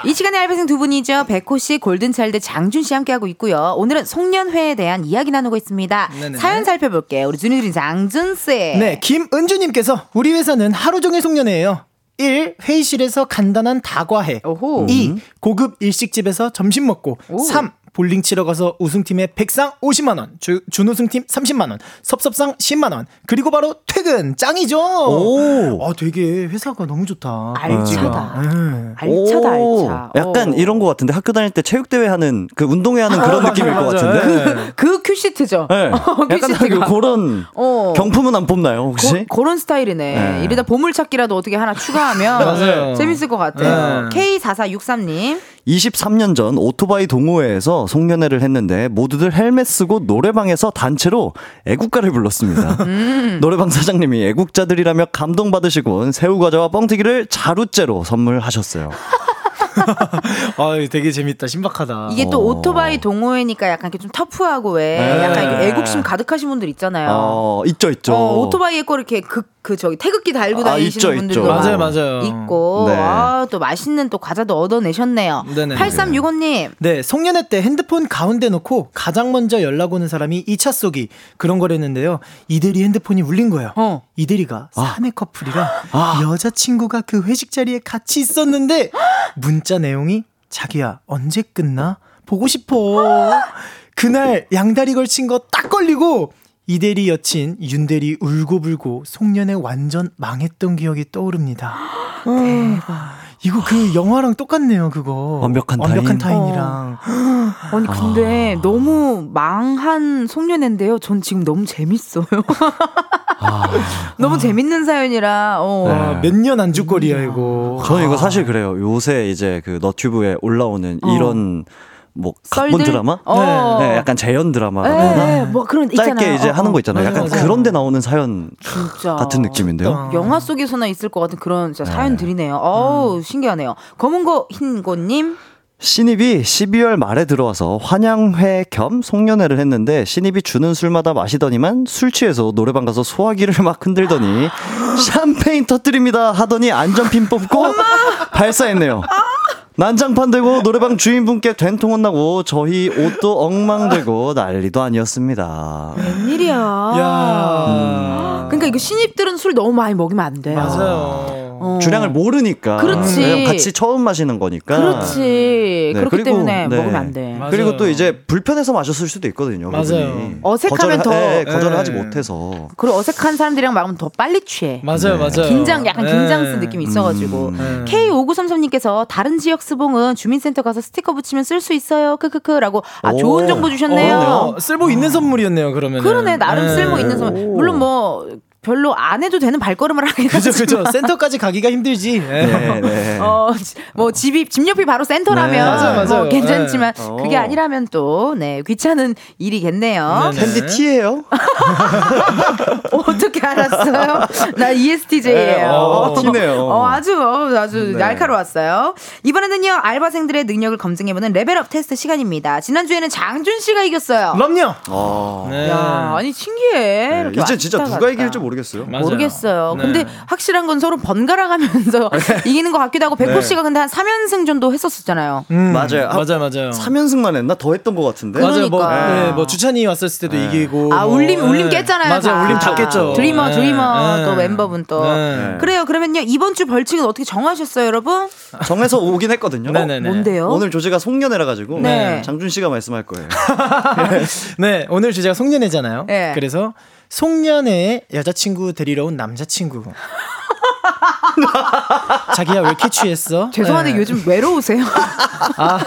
이 시간에 알바생 두 분이죠. 백호 씨, 골든차일드 장준 씨 함께하고 있고요. 오늘은 송년회에 대한 이야기 나누고 있습니다. 네네. 사연 살펴볼게요. 우리 준이들이 장준 씨. 네, 김은주님께서 우리 회사는 하루 종일 송년회예요. 1. 회의실에서 간단한 다과회. 오호. 2. 고급 일식집에서 점심 먹고. 오. 3. 볼링 치러 가서 우승팀의 백상 50만 원, 주, 준우승팀 30만 원, 섭섭상 10만 원. 그리고 바로 퇴근. 짱이죠. 오. 아, 되게 회사가 너무 좋다. 알차다. 네. 알차다, 오. 알차. 약간 어. 이런 것 같은데 학교 다닐 때 체육대회 하는 그 운동회 하는 그런 아, 느낌일 맞아요, 것 맞아요. 같은데. 네. 그 큐시트죠. 네. 약간 큐시트가. 그런 어. 경품은 안 뽑나요 혹시? 고, 그런 스타일이네. 네. 이러다 보물찾기라도 어떻게 하나 추가하면. 재밌을 것 같아요. 네. K4463님. 23년 전 오토바이 동호회에서 송년회를 했는데 모두들 헬멧 쓰고 노래방에서 단체로 애국가를 불렀습니다. 음. 노래방 사장님이 애국자들이라며 감동받으시곤 새우과자와 뻥튀기를 자루째로 선물하셨어요. 아, 되게 재밌다. 신박하다. 이게 또 어. 오토바이 동호회니까 약간 이렇게 좀 터프하고 왜 네. 약간 이렇게 애국심 가득하신 분들 있잖아요. 어, 있죠, 있죠. 어, 오토바이에 거 이렇게 그, 그 저기 태극기 달고 아, 다니시는 있죠, 분들도 있죠. 맞아요, 많- 맞아요. 있고 네. 아, 또 맛있는 또 과자도 얻어내셨네요. 네네. 8365님. 네, 송년회 때 핸드폰 가운데 놓고 가장 먼저 연락 오는 사람이 2차 쏘기 그런 걸 했는데요. 이대리 핸드폰이 울린 거예요. 어. 이대리가 아. 사내 커플이라 여자친구가 그 회식 자리에 같이 있었는데 문자 내용이 자기야 언제 끝나? 보고 싶어. 그날 양다리 걸친 거 딱 걸리고 이대리 여친 윤대리 울고불고 송년회 완전 망했던 기억이 떠오릅니다. 대박. 이거 그 영화랑 똑같네요, 그거. 완벽한 완벽한 타인. 타인이랑. 아니 근데 너무 망한 송년회인데요. 전 지금 너무 재밌어요. 너무 재밌는 사연이라 어. 네. 와, 몇년 안주거리야, 이거. 저는 이거 사실 그래요. 요새 이제 그 너튜브에 올라오는 어. 이런 뭐 각본 썰들? 드라마? 어. 네, 약간 재연 드라마. 예, 예, 뭐 그런 짧게 있잖아요. 이제 어, 하는 거 어. 있잖아요. 약간 맞아요, 맞아요. 그런 데 나오는 사연 진짜 같은 느낌인데요. 영화 속에서나 있을 것 같은 그런 진짜 사연들이네요. 어우 신기하네요. 검은고 흰고님 신입이 12월 말에 들어와서 환양회 겸 송년회를 했는데 신입이 주는 술마다 마시더니만 술 취해서 노래방 가서 소화기를 막 흔들더니 샴페인 터뜨립니다 하더니 안전핀 뽑고 발사했네요. 난장판 되고 노래방 주인분께 된통 혼나고 저희 옷도 엉망되고 난리도 아니었습니다. 웬일이야. 야. 그러니까 이거 신입들은 술 너무 많이 먹이면 안 돼요. 맞아요. 어. 주량을 모르니까 그렇지. 왜냐면 같이 처음 마시는 거니까 그렇지. 네, 그렇기 그리고, 때문에 네. 먹으면 안 돼. 맞아요. 그리고 또 이제 불편해서 마셨을 수도 있거든요. 맞아요. 그분이. 어색하면 거절을, 더- 예, 거절을 예. 하지 못해서. 그리고 어색한 사람들이랑 먹으면 더 빨리 취해. 맞아요, 맞아요. 긴장, 약간 네. 긴장스 느낌이 있어가지고. 음. 네. K5933님께서 다른 지역 스봉은 주민센터 가서 스티커 붙이면 쓸 수 있어요. 크크크라고. 아, 오. 좋은 정보 주셨네요. 어, 쓸모 있는 선물이었네요, 그러면. 그러네, 나름 쓸모 있는 선물. 물론 뭐, 별로 안 해도 되는 발걸음을 하긴 그죠, 하지만. 그죠. 센터까지 가기가 힘들지. 예. 네, 네. 어, 지- 뭐, 집이, 집 옆이 바로 센터라면. 네. 맞아요, 맞아요. 뭐 괜찮지만, 네. 그게 어. 아니라면 또, 네, 귀찮은 일이겠네요. 네. 캔디 T예요? 어떻게 알았어요? 나 ESTJ예요. 네, 어, T네요. 어, 아주 어, 아주 네. 날카로웠어요. 이번에는요 알바생들의 능력을 검증해보는 level up 테스트 시간입니다. 지난주에는 장준 씨가 이겼어요. 그럼요. 아. 네. 야, 아니 신기해. 네, 이렇게 이제 진짜 누가. 이길지 모르겠어요. 맞아요. 모르겠어요. 네. 근데 확실한 건 서로 번갈아 가면서 이기는 것 같기도 하고 백호 네. 씨가 근데 한 3연승 정도 했었었잖아요. 음, 맞아요. 아, 맞아요, 맞아요. 3연승만 했나? 더 했던 것 같은데. 맞아요. 뭐, 그러니까. 네, 뭐 주찬이 왔었을 때도 이기고. 아 뭐, 울림 울림 네. 깼잖아요. 맞아요. 다. 울림 다 깼죠. 드리머 네. 드리머 네. 또 멤버분 또. 네. 그래요. 그러면요 이번 주 벌칙은 어떻게 정하셨어요, 여러분? 정해서 오긴 했거든요. 네네네. 뭔데요? 오늘 조제가 송년회라 가지고 네. 장준 씨가 말씀할 거예요. 네, 오늘 주제가 송년회잖아요. 네. 그래서 송년회에 여자친구 데리러 온 남자친구. 자기야 왜 이렇게 취했어? 죄송한데 네. 요즘 외로우세요? 아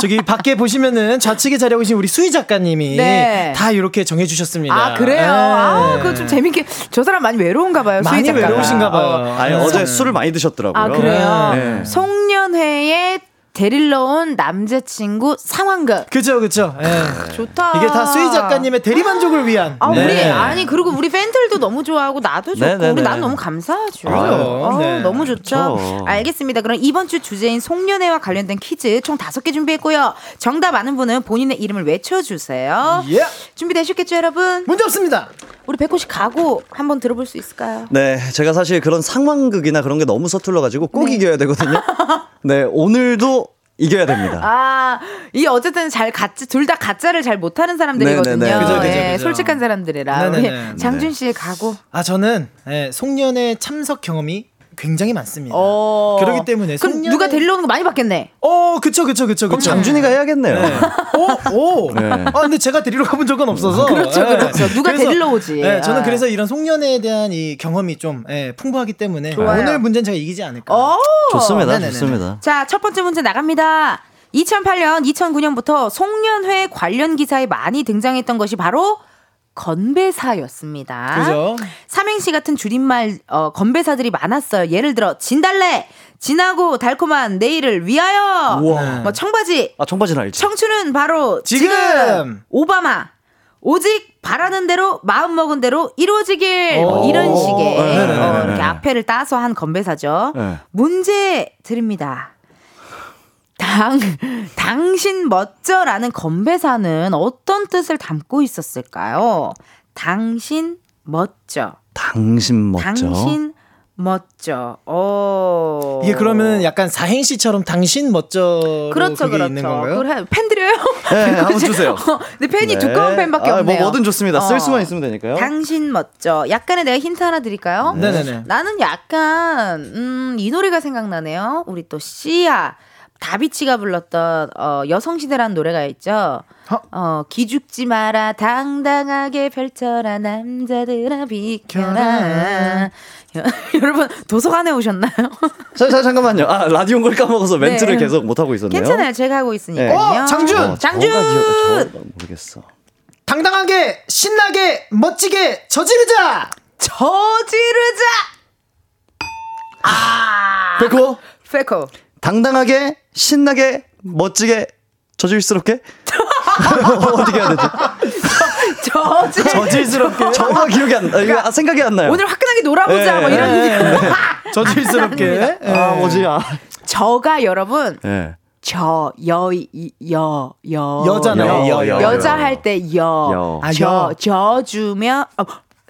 저기 밖에 보시면은 좌측에 자리하고 계신 우리 수희 작가님이 네. 다 이렇게 정해주셨습니다. 아 그래요? 네. 아 그거 좀 재밌게 저 사람 많이 외로운가 봐요. 수희 많이 작가가. 외로우신가 봐요. 어. 아니 어제 술을 많이 드셨더라고요. 아 그래요? 네. 송년회에 데리러 온 남자친구 상황극. 그죠, 그죠. 예. 좋다. 이게 다 수희 작가님의 대리만족을 위한. 아, 우리, 네. 아니, 그리고 우리 팬들도 너무 좋아하고, 나도 좋고, 네네네. 우리 난 너무 감사하죠. 어, 네. 너무 좋죠. 그렇죠. 알겠습니다. 그럼 이번 주 주제인 송년회와 관련된 퀴즈 총 다섯 개 준비했고요. 정답 아는 분은 본인의 이름을 외쳐주세요. 예. 준비되셨겠죠, 여러분? 문제 없습니다. 우리 백호 씨 가고 한번 들어볼 수 있을까요? 네, 제가 사실 그런 상황극이나 그런 게 너무 서툴러 가지고 꼭 네. 이겨야 되거든요. 네, 오늘도 이겨야 됩니다. 아, 이 어쨌든 잘 가짜, 둘다 가짜를 잘 못하는 사람들이거든요. 네네네. 그죠, 그죠, 예, 그죠. 솔직한 사람들이라. 네네네. 장준 씨의 각오. 아 저는 예, 송년회 참석 경험이 굉장히 많습니다. 어. 그러기 때문에 그럼 송년회- 누가 데리러 오는 거 많이 받겠네. 어, 그쵸, 그쵸, 그쵸, 그럼 그쵸. 장준이가 해야겠네요. 네. 오, 오. 네. 아, 근데 제가 데리러 가본 적은 없어서. 그렇죠, 예. 그렇죠. 누가 데리러 오지. 네, 저는 아. 그래서 이런 송년회에 대한 이 경험이 좀 예, 풍부하기 때문에 좋아요. 오늘 문제는 제가 이기지 않을까. 어. 좋습니다. 네네네. 좋습니다. 자, 첫 번째 문제 나갑니다. 2008년, 2009년부터 송년회 관련 기사에 많이 등장했던 것이 바로 건배사였습니다. 그죠? 삼행시 같은 줄임말 어, 건배사들이 많았어요. 예를 들어 진달래, 진하고 달콤한 내일을 위하여. 우와. 뭐 청바지, 아, 청바지는 알지? 청춘은 바로 지금. 지금. 오바마. 오직 바라는 대로 마음 먹은 대로 이루어지길 뭐 오. 이런 식의 네네네네. 어, 이렇게 앞에를 따서 한 건배사죠. 네. 문제 드립니다. 당 당신 멋져라는 건배사는 어떤 뜻을 담고 있었을까요? 당신 멋져. 당신 멋져. 당신 멋져. 어. 이게 그러면 약간 사행시처럼 당신 멋져로 그렇죠, 그게 그렇죠. 있는 건가요? 해- 팬 드려요? 네, 한번 주세요. 어, 근데 팬이 네. 두꺼운 팬밖에 아, 없네요. 뭐 뭐든 좋습니다. 쓸 어. 수만 있으면 되니까요. 당신 멋져. 약간의 내가 힌트 하나 드릴까요? 네 네네. 나는 약간 음, 이 노래가 생각나네요. 우리 또 씨야. 다비치가 불렀던 어, 여성시대라는 노래가 있죠. 어? 어, 기죽지 마라 당당하게 펼쳐라 남자들아 비켜라. 여러분 도서관에 오셨나요? 자, 자, 잠깐만요. 아, 라디오인 걸 까먹어서 멘트를 네. 계속 못 하고 있었네요. 괜찮아요. 제가 하고 있으니까요. 네. 어, 장준! 어, 장준! 저가 기억, 저 모르겠어. 당당하게 신나게 멋지게 저지르자. 저지르자. 아. 백호, 페코. 당당하게, 신나게, 멋지게, 저질스럽게? 어떻게 해야 되지? 저지. 저질스럽게. 저가 기억이 안, 나. 이거 생각이 안 나요. 오늘 화끈하게 놀아보자. 네. 뭐 이런. 네. 저질스럽게. 아, 예. 뭐지? 아. 저가 여러분 예. 저, 여, 이, 여, 여. 여잖아요. 여, 여. 여자 할 때 여. 여. 아, 저, 여. 저 주면, 어,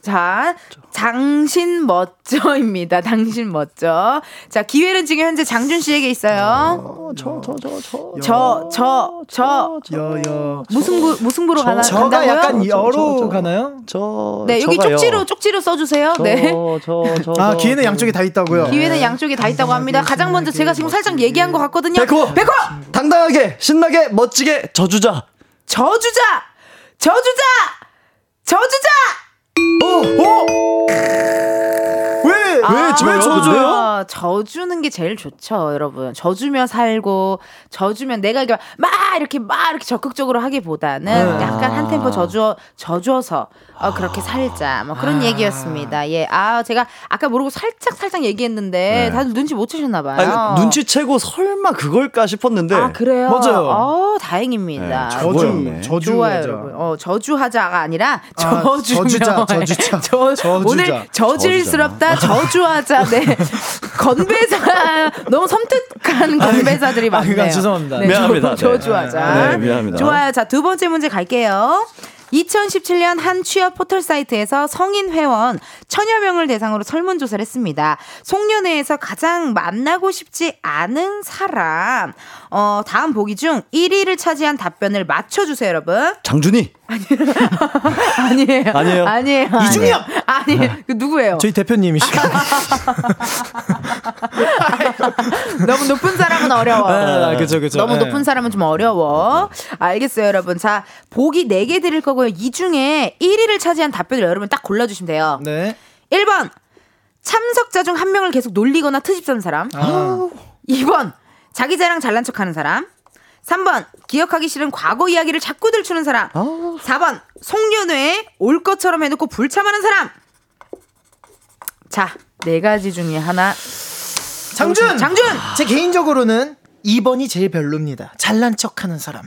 자, 당신 멋져입니다. 당신 멋져. 자, 기회는 지금 현재 장준 씨에게 있어요. 저, 저, 저, 저. 저, 저, 저. 여, 여. 무승부, 무승부로 가나, 저가 간다고요? 약간 여로 저, 저. 가나요? 저. 네, 여기 저가요. 쪽지로, 쪽지로 써주세요. 저, 네. 저, 저, 아, 저, 기회는 저. 양쪽에 다 있다고요. 기회는 양쪽에 다 있다고 합니다. 가장 먼저 제가 지금 살짝 얘기한 것 같거든요. 백호! 백호! 당당하게, 신나게, 멋지게, 저주자. 저주자! 저주자! 저주자! 왜? 아, 왜 저줘요? 져주는 게 제일 좋죠, 여러분. 져주며 살고, 져주면 내가 이렇게 막 이렇게 막 이렇게 적극적으로 하기보다는 네. 약간 한 템포 져줘, 져줘서 어, 그렇게 살자. 뭐 그런 얘기였습니다. 예. 아, 제가 아까 모르고 살짝 살짝 얘기했는데 네. 다들 눈치 못 채셨나 봐요. 아니, 눈치 채고 설마 그걸까 싶었는데. 아, 그래요? 맞아요. 어, 다행입니다. 네, 저주. 저주. 좋아요, 하자. 여러분. 어, 저주하자가 아니라 아. 저주자, 저주자. 저, 저주자. 오늘 저질스럽다, 저주 하자. 네. 건배사 너무 섬뜩한 건배사들이 아, 많네요. 그건 죄송합니다. 네, 미안합니다. 저, 저주하자. 네, 미안합니다. 좋아요. 자, 두 번째 문제 갈게요. 2017년 한 취업 포털 사이트에서 성인 회원 천여 명을 대상으로 설문조사를 했습니다. 송년회에서 가장 만나고 싶지 않은 사람. 어, 다음 보기 중 1위를 차지한 답변을 맞춰주세요, 여러분. 장준이. 아니에요. 아니에요? 아니에요. 이중엽! 아니, 그 누구예요? 저희 대표님이시죠. 너무 높은 사람은 어려워. 아, 그죠, 그죠. 너무 네. 높은 사람은 좀 어려워. 알겠어요, 여러분. 자, 보기 4개 드릴 거고요. 이 중에 1위를 차지한 답변을 여러분 딱 골라주시면 돼요. 네. 1번. 참석자 중 한 명을 계속 놀리거나 트집 잡는 사람. 아. 2번. 자기 자랑 잘난 척 하는 사람. 3번. 기억하기 싫은 과거 이야기를 자꾸 들추는 사람. 4번. 송년회에 올 것처럼 해놓고 불참하는 사람. 자, 네 가지 중에 하나. 장준! 장준! 제 개인적으로는 2번이 제일 별로입니다. 잘난 척 하는 사람.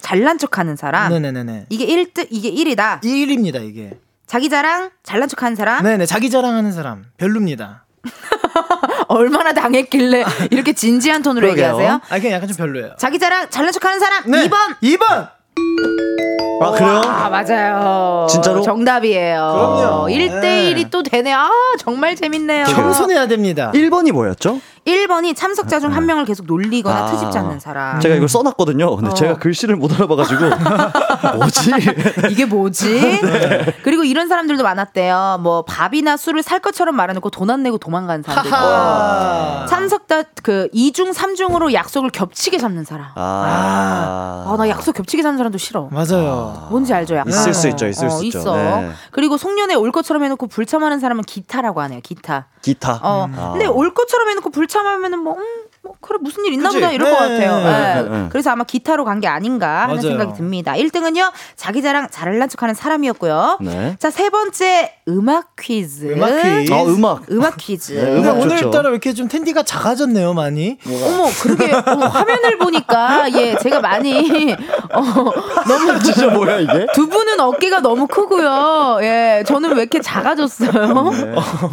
잘난 척 하는 사람. 네네네네. 이게 1등, 이게 1이다. 1입니다, 이게. 자기 자랑, 잘난 척 하는 사람. 네네, 자기 자랑하는 사람. 별로입니다. 얼마나 당했길래 이렇게 진지한 톤으로 그러게요. 얘기하세요? 아, 그냥 약간 좀 별로예요. 자기 자랑, 잘난 척 하는 사람. 네. 2번. 2번! 아, 그래요? 아, 맞아요. 진짜로? 정답이에요. 그럼요. 1대1이 네. 또 되네. 아, 정말 재밌네요. 겸손해야 됩니다. 1번이 뭐였죠? 1번이 참석자 중 한 명을 계속 놀리거나 아. 트집 잡는 사람. 제가 이걸 써놨거든요. 근데 어. 제가 글씨를 못 알아봐가지고. 뭐지? 이게 뭐지? 네. 그리고 이런 사람들도 많았대요. 뭐 밥이나 술을 살 것처럼 말해놓고 돈 안 내고 있고. 하하. 참석자 그 2중 3중으로 약속을 겹치게 잡는 사람. 아. 아, 나 약속 겹치게 잡는 사람도 싫어. 맞아요. 뭔지 알죠? 약간. 있을 수 있죠, 있을 어, 수 있죠. 있어. 네. 그리고 송년회 올 것처럼 해놓고 불참하는 사람은 기타라고 하네요. 기타. 기타. 어. 아. 근데 올 것처럼 해놓고 불 참하면은 뭐, 음, 뭐 그래 무슨 일 있나 그치? 보다 이럴 네. 것 같아요. 네, 네. 네. 그래서 아마 기타로 간 게 아닌가 하는 맞아요. 생각이 듭니다. 1등은요 자기 자랑 잘난 척하는 사람이었고요. 네. 자세 번째 음악 퀴즈. 음악 퀴즈. 아, 음악. 음악 퀴즈. 네, 음악 좋죠. 오늘따라 왜 이렇게 좀 텐디가 작아졌네요, 많이? 어머 그러게 어머, 화면을 보니까 예 제가 많이 어, 너무 진짜 뭐야, 이게? 두 분은 어깨가 너무 크고요. 예, 저는 왜 이렇게 작아졌어요?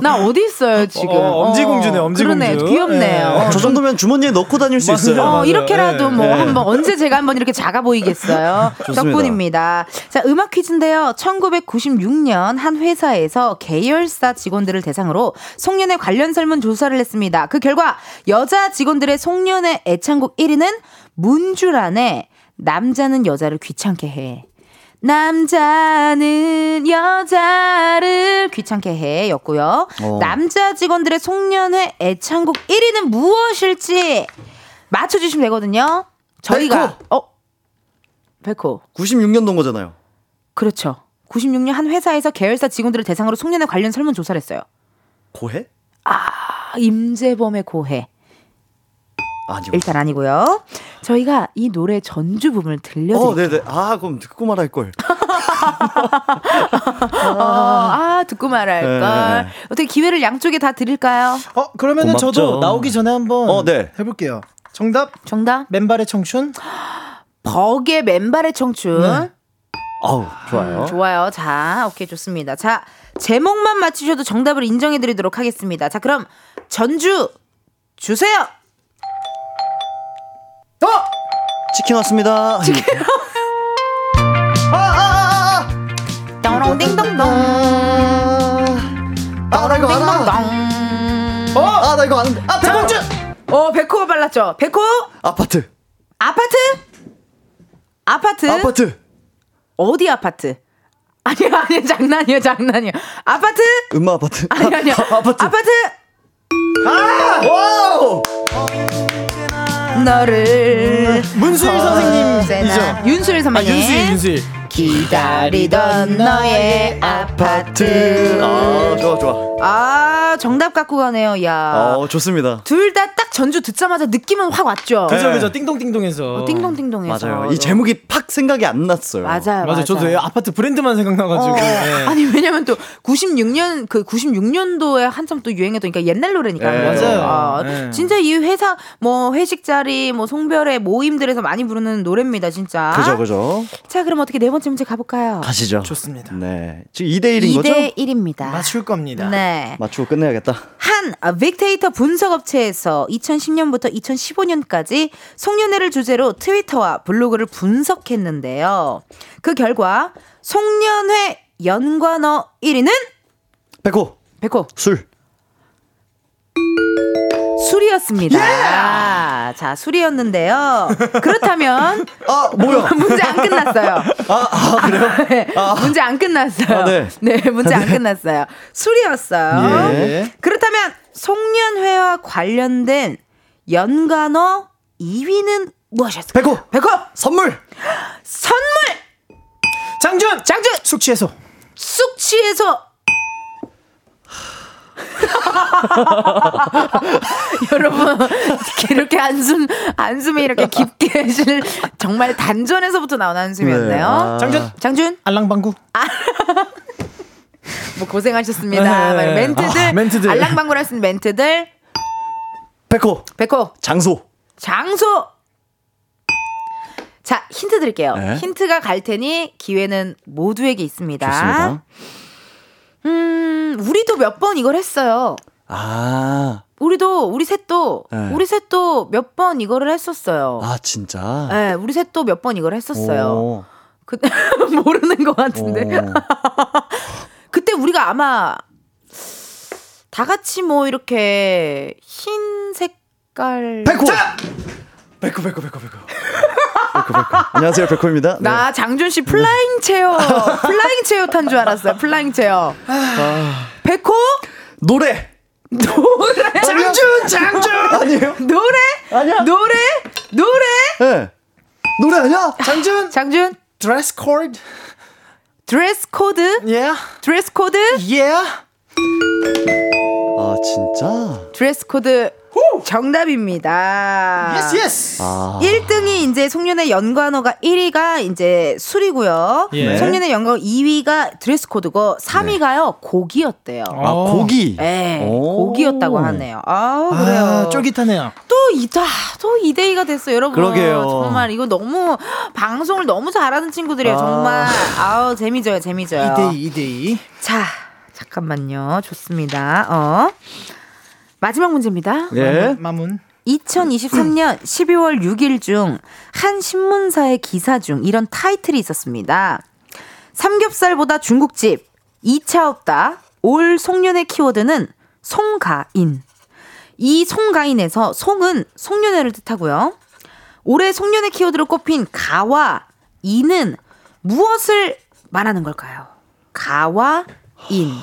나 어디 있어요 지금? 어, 엄지공주네, 엄지공주. 그러네, 귀엽네요. 예. 저 정도면 주머니에 넣고 다닐 수 있어요. 어. 이렇게라도 예. 뭐 네. 한번 언제 제가 한번 이렇게 작아 보이겠어요. 좋습니다. 덕분입니다. 자, 음악 퀴즈인데요. 1996년 한 회사에서 계열사 직원들을 대상으로 송년회 관련 설문 조사를 했습니다. 그 결과 여자 직원들의 송년회 애창곡 1위는 문주란의 남자는 여자를 귀찮게 해. 남자는 여자를 귀찮게 해 였고요. 어. 남자 직원들의 송년회 애창곡 1위는 무엇일지 맞춰주시면 되거든요. 저희가 어 백호 96년도인 거잖아요. 그렇죠. 96년 한 회사에서 계열사 직원들을 대상으로 송년회 관련 설문 조사를 했어요. 고해? 아, 임재범의 고해. 아니요. 일단 아니고요. 저희가 이 노래 전주 부분을 어, 들려드릴게요. 네네. 아, 그럼 듣고 말할 걸. 어, 아, 듣고 말할 네. 걸. 어떻게 기회를 양쪽에 다 드릴까요? 어 그러면은 고맙죠. 저도 나오기 전에 한번 어, 네. 해볼게요. 정답 정답. 맨발의 청춘. 버의 맨발의 청춘. 네. 아우, 좋아요. 좋아요. 자, 오케이, 좋습니다. 자, 제목만 맞히셔도 정답을 인정해드리도록 하겠습니다. 자, 그럼 전주 주세요. 어 치킨 왔습니다. 띵동띵동동. 아, 나 이거 알아. 띵동동. 아, 나 이거 아는데. 아, 백공주! 어, 백호가 발랐죠. 백호 아파트. 아파트? 아파트? 아파트. 어디 아파트? 아니야, 아니야, 장난이야, 장난이야. 아파트? 은마 아파트. 아니, 아니야. 아파트. 아파트? Wow! 너를. 윤수일 선생님이죠. 윤수일 아 선배님. 윤수일 윤수일. 기다리던 너의 아파트. 아, 좋아, 좋아. 아, 정답 갖고 가네요, 야. 어, 좋습니다. 둘 다 딱 전주 듣자마자 느낌은 확 왔죠? 그죠 네. 그죠 띵동띵동해서. 어, 띵동띵동해서. 맞아요. 이 제목이 팍 생각이 안 났어요. 맞아요. 맞아 저도 애 아파트 브랜드만 생각나가지고. 어, 예. 아니 왜냐면 또 96년 그 96년도에 한참 또 유행했던 그러니까 옛날 노래니까 네. 맞아요. 아, 네. 진짜 이 회사 뭐 회식 자리 뭐 송별회 모임들에서 많이 부르는 노래입니다 진짜. 그죠, 그죠. 자 그럼 어떻게 네번 째 문제 가볼까요? 가시죠. 좋습니다. 네. 지금 2대1인 거죠? 2대 1입니다. 맞출 겁니다. 네. 맞추고 끝내야겠다. 한 어, 빅데이터 분석 업체에서 2010년부터 2015년까지 송년회를 주제로 트위터와 블로그를 분석했는데요. 그 결과 송년회 연관어 1위는 백호, 백호 술. 술이었습니다. 자, 술이었는데요. 그렇다면 아, 뭐야? 문제 안 끝났어요. 아, 아 그래요? 네, 문제 안 끝났어요. 아, 네. 문제 안 끝났어요. 술이었어요. 예. 그렇다면 송년회와 관련된 연관어 2위는 무엇이었을까요? 백호, 백호 선물. 선물 장준 장준 숙취해소. 쑥 취해서 여러분 이렇게 한숨 한숨이 이렇게 깊게 실 정말 단전에서부터 나온 한숨이었네요. 네, 아. 장준 장준 알랑방구. 뭐 고생하셨습니다. 네. 멘트들, 아, 멘트들. 알랑방구라 쓴 멘트들 백호, 백호 장소. 장소 자 힌트 드릴게요. 네. 힌트가 갈 테니 기회는 모두에게 있습니다. 좋습니다. 음 우리도 몇 번 이걸 했어요. 아, 우리도 우리 셋도 네. 우리 셋도 몇 번 이거를 했었어요. 아 진짜. 네, 우리 셋도 몇 번 이걸 했었어요. 오. 그 모르는 것 같은데. 오. 그때 우리가 아마 다 같이 뭐 이렇게 흰 색깔 백호. 백호, 백호, 백호, 백호. 백호, 백호. 안녕하세요, 백호입니다. 네. 나 장준 씨 flying chair flying chair 탄 줄 알았어요. Flying chair. 백호 노래. 노래 장준 장준. 아니에요? 노래 아니야. 노래 노래 네. 노래 아니야? 장준 장준 드레스 코드. 드레스 코드 예. 드레스 코드 예. 아 진짜. 드레스 코드 정답입니다. Yes yes. 아. 1등이 이제 송년회 연관어가 1위가 이제 술이고요. 예. 송년회 연관어 2위가 드레스 코드고 3위가요 고기였대요. 아 어. 고기. 네, 오. 고기였다고 하네요. 아, 그래요. 아, 쫄깃하네요. 또 이다 또 2대 2가 됐어요, 여러분. 그러게요. 정말 이거 너무 방송을 너무 잘하는 친구들이에요. 아. 정말 아우 재미져요, 재미져요. 2대2 2대2. 자, 잠깐만요. 좋습니다. 어. 마지막 문제입니다. 예. 마문. 2023년 12월 6일 중 한 신문사의 기사 중 이런 타이틀이 있었습니다. 삼겹살보다 중국집 2차 없다. 올 송년회 키워드는 송가인. 이 송가인에서 송은 송년회를 뜻하고요. 올해 송년회 키워드로 꼽힌 가와 인은 무엇을 말하는 걸까요? 가와 인.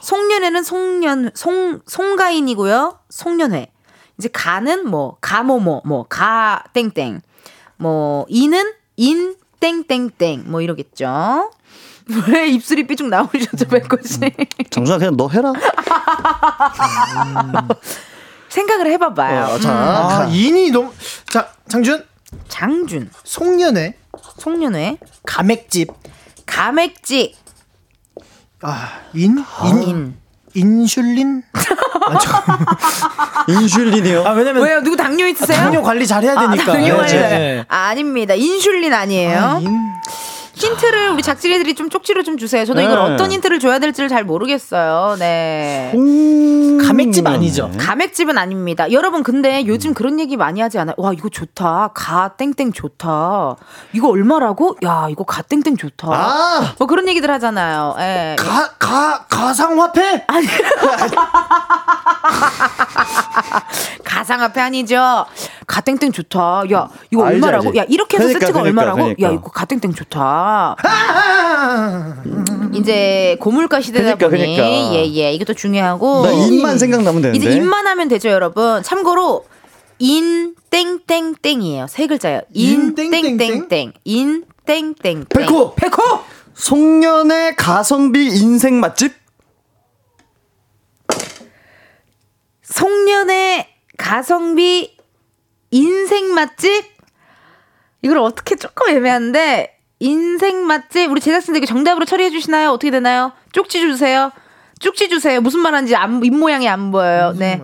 송년회는 송년 송 송가인이고요. 송년회. 이제 가는 뭐 가모모 뭐 가 땡땡 뭐 이는 인 땡땡땡 뭐 이러겠죠. 왜 입술이 삐쭉 나오셨죠, 백호씨? 정준아 그냥 너 해라. 생각을 해봐봐요. 어, 자, 아, 가- 인이 너무. 자, 장준. 장준, 송년회 송년회, 가맥집. 가맥집, 아, 인? 인? 인. 인슐린? 아, 저, 인슐린이요. 아 왜냐면 왜요? 누구 당뇨 있으세요? 당뇨 관리 잘 해야 아, 되니까. 당뇨 관리. 네, 네. 아, 아닙니다. 인슐린 아니에요. 아, 인. 힌트를 우리 작질이들이 좀 쪽지로 좀 주세요. 저도 이걸 네. 어떤 힌트를 줘야 될지를 잘 모르겠어요. 네. 음. 가맥집 아니죠? 가맥집은 아닙니다. 여러분 근데 요즘 그런 얘기 많이 하지 않아요? 와 이거 좋다. 가 땡땡 좋다. 이거 얼마라고? 야 이거 가 땡땡 좋다. 아! 뭐 그런 얘기들 하잖아요. 예. 가, 가, 가상화폐? 가상화폐 아니죠. 가 땡땡 좋다. 야 이거 얼마라고? 알지. 야 이렇게 해서 그러니까, 세트가 그러니까, 얼마라고? 그러니까. 야 이거 가 땡땡 좋다. 아! 이제 고물가 시대다 그러니까, 보니 그러니까. 예 예 이것도 중요하고 나 인만 생각나면 되는데. 이제 인만 하면 되죠, 여러분. 참고로 인 땡땡땡이에요. 세 글자예요. 인인 땡땡땡? 인 땡땡땡. 백호! 백호. 송년회 가성비 인생 맛집? 송년회 가성비 인생 맛집? 이걸 어떻게 조금 애매한데 인생 맛집 우리 제작진들께 정답으로 처리해 주시나요? 어떻게 되나요? 쪽지 주세요. 쪽지 주세요. 무슨 말하는지 안, 입 모양이 안 보여요. 네.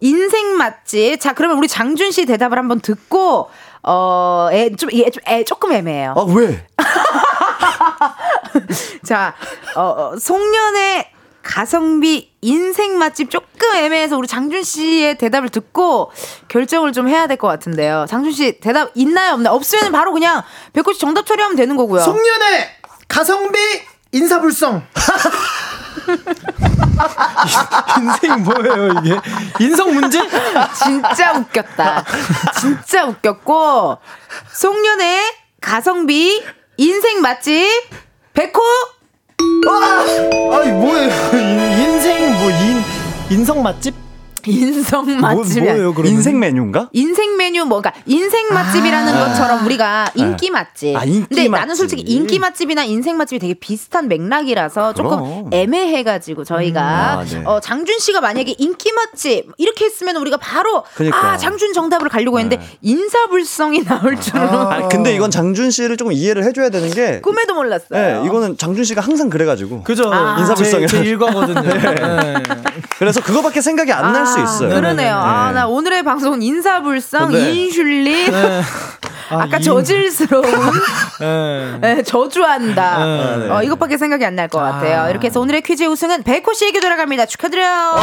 인생 맛집. 자, 그러면 우리 장준 씨 대답을 한번 듣고 어, 애, 좀, 애, 좀, 애, 조금 애매해요. 아 왜? 자, 어, 어, 송년회 가성비 인생 맛집 조금 애매해서 우리 장준 씨의 대답을 듣고 결정을 좀 해야 될 것 같은데요. 장준 씨 대답 있나요 없나요? 없으면 바로 그냥 백호 씨 정답 처리하면 되는 거고요. 송년회! 가성비! 인사불성! 인생 뭐예요, 이게? 인성 문제? 진짜 웃겼다. 진짜 웃겼고 송년회 가성비 인생 맛집 백호 아니, 뭐예요? 인, 인생, 뭐, 인, 인성 맛집? 인성 뭐, 맛집이 뭐예요, 그러면? 인생 메뉴인가? 인생 메뉴 뭔가 인생 맛집이라는 것처럼 우리가 인기 맛집. 아, 인기 근데 나는 맛집. 솔직히 인기 맛집이나 인생 맛집이 되게 비슷한 맥락이라서 조금 그럼. 애매해가지고 저희가 아, 네. 어, 장준 씨가 만약에 인기 맛집 이렇게 했으면 우리가 바로 그러니까. 아 장준 정답을 가려고 했는데 인사불성이 나올 줄은 아, 근데 이건 장준 씨를 조금 이해를 해줘야 되는 게. 꿈에도 몰랐어요. 네, 이거는 장준 씨가 항상 그래가지고. 그죠? 아. 인사불성이라. 제, 제 일과거든요. 네. 그래서 그거밖에 생각이 안날 수 아, 있어요. 그러네요. 아, 네. 나 오늘의 방송은 인사불성, 네. 인슐린, 아, 아까 인- 저질스러운 네. 네, 저주한다. 네. 어, 이것밖에 생각이 안 날 것 같아요. 이렇게 해서 오늘의 퀴즈의 우승은 백호 씨에게 돌아갑니다. 축하드려요.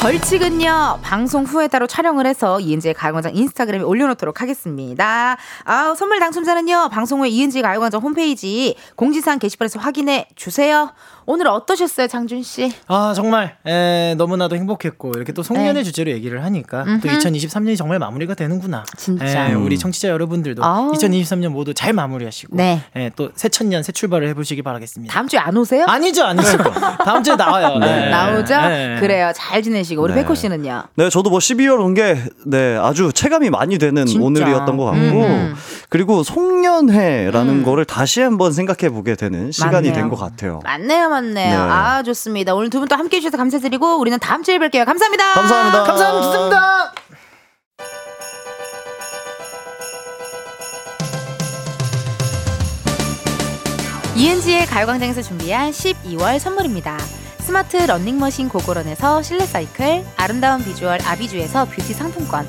벌칙은요 방송 후에 따로 촬영을 해서 이은지의 가요광장 인스타그램에 올려놓도록 하겠습니다. 아 선물 당첨자는요 방송 후에 이은지의 가요광장 홈페이지 공지사항 게시판에서 확인해 주세요. 오늘 어떠셨어요, 장준 씨? 아 정말 에, 너무나도 행복했고 이렇게 또 송년회 네. 주제로 얘기를 하니까 또 2023년이 정말 마무리가 되는구나. 진짜. 에, 우리 청취자 여러분들도 아우. 2023년 모두 잘 마무리하시고 네. 에, 또 새천년 새 출발을 해보시기 바라겠습니다. 다음 주에 안 오세요? 아니죠, 아니죠. 다음 주에 나와요. 네. 나오죠? 네. 그래요. 잘 지내시고 우리 네. 백호 씨는요? 네, 저도 뭐 12월 온 게, 네, 아주 체감이 많이 되는 진짜. 오늘이었던 것 같고, 음. 그리고 송년회라는 음. 거를 다시 한번 생각해 보게 되는 시간이. 된 것 같아요. 맞네요, 맞네요. 네. 아, 좋습니다. 오늘 두 분 또 함께 해주셔서 감사드리고, 우리는 다음 주에 뵐게요. 감사합니다. 감사합니다. 감사합니다. 이은지의 가요광장에서 준비한 12월 선물입니다. 스마트 러닝머신 고고런에서 실내 사이클, 아름다운 비주얼 아비주에서 뷰티 상품권,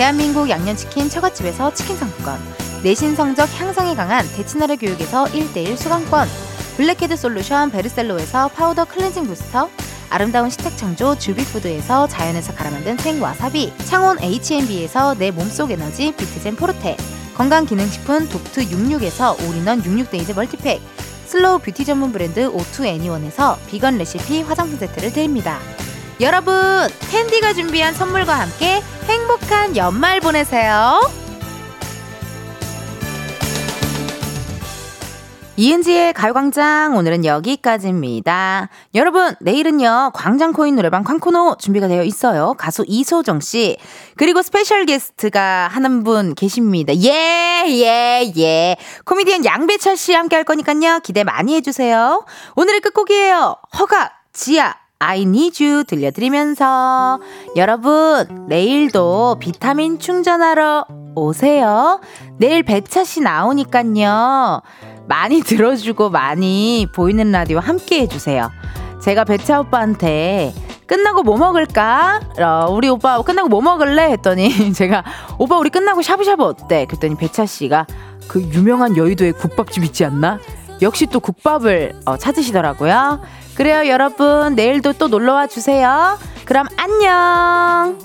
대한민국 양념치킨 처갓집에서 치킨 상품권, 내신 성적 향상에 강한 대치나래 교육에서 1대1 수강권, 블랙헤드 솔루션 베르셀로에서 파우더 클렌징 부스터, 아름다운 식탁 창조 주비푸드에서 자연에서 갈아 만든 생와사비 창원 H&B에서 내 몸속 에너지 비트젠 포르테 건강기능식품 독트 66에서 올인원 66데이즈 멀티팩 slow beauty 전문 브랜드 오투 애니원에서 비건 레시피 화장품 세트를 드립니다. 여러분 텐디가 준비한 선물과 함께 행복한 연말 보내세요. 이은지의 가요광장 오늘은 여기까지입니다. 여러분 내일은요 광장코인 노래방 광코노 준비가 되어 있어요. 가수 이소정 씨 그리고 special guest가 한 분 계십니다. 예예예 예, 예. 코미디언 양배차 씨 함께 할 거니까요 기대 많이 해주세요. 오늘의 끝곡이에요. 허각 지아 I need you 들려드리면서 여러분 내일도 비타민 충전하러 오세요. 내일 배차 씨 나오니깐요. 많이 들어주고 많이 보이는 라디오 함께 해주세요. 제가 배차 오빠한테 끝나고 뭐 먹을까? 어, 우리 오빠 끝나고 뭐 먹을래? 했더니 제가 오빠 우리 끝나고 샤브샤브 어때? 그랬더니 배차 씨가 그 유명한 여의도에 국밥집 있지 않나? 역시 또 국밥을 어, 찾으시더라고요. 그래요, 여러분. 내일도 또 놀러 와 주세요. 그럼 안녕.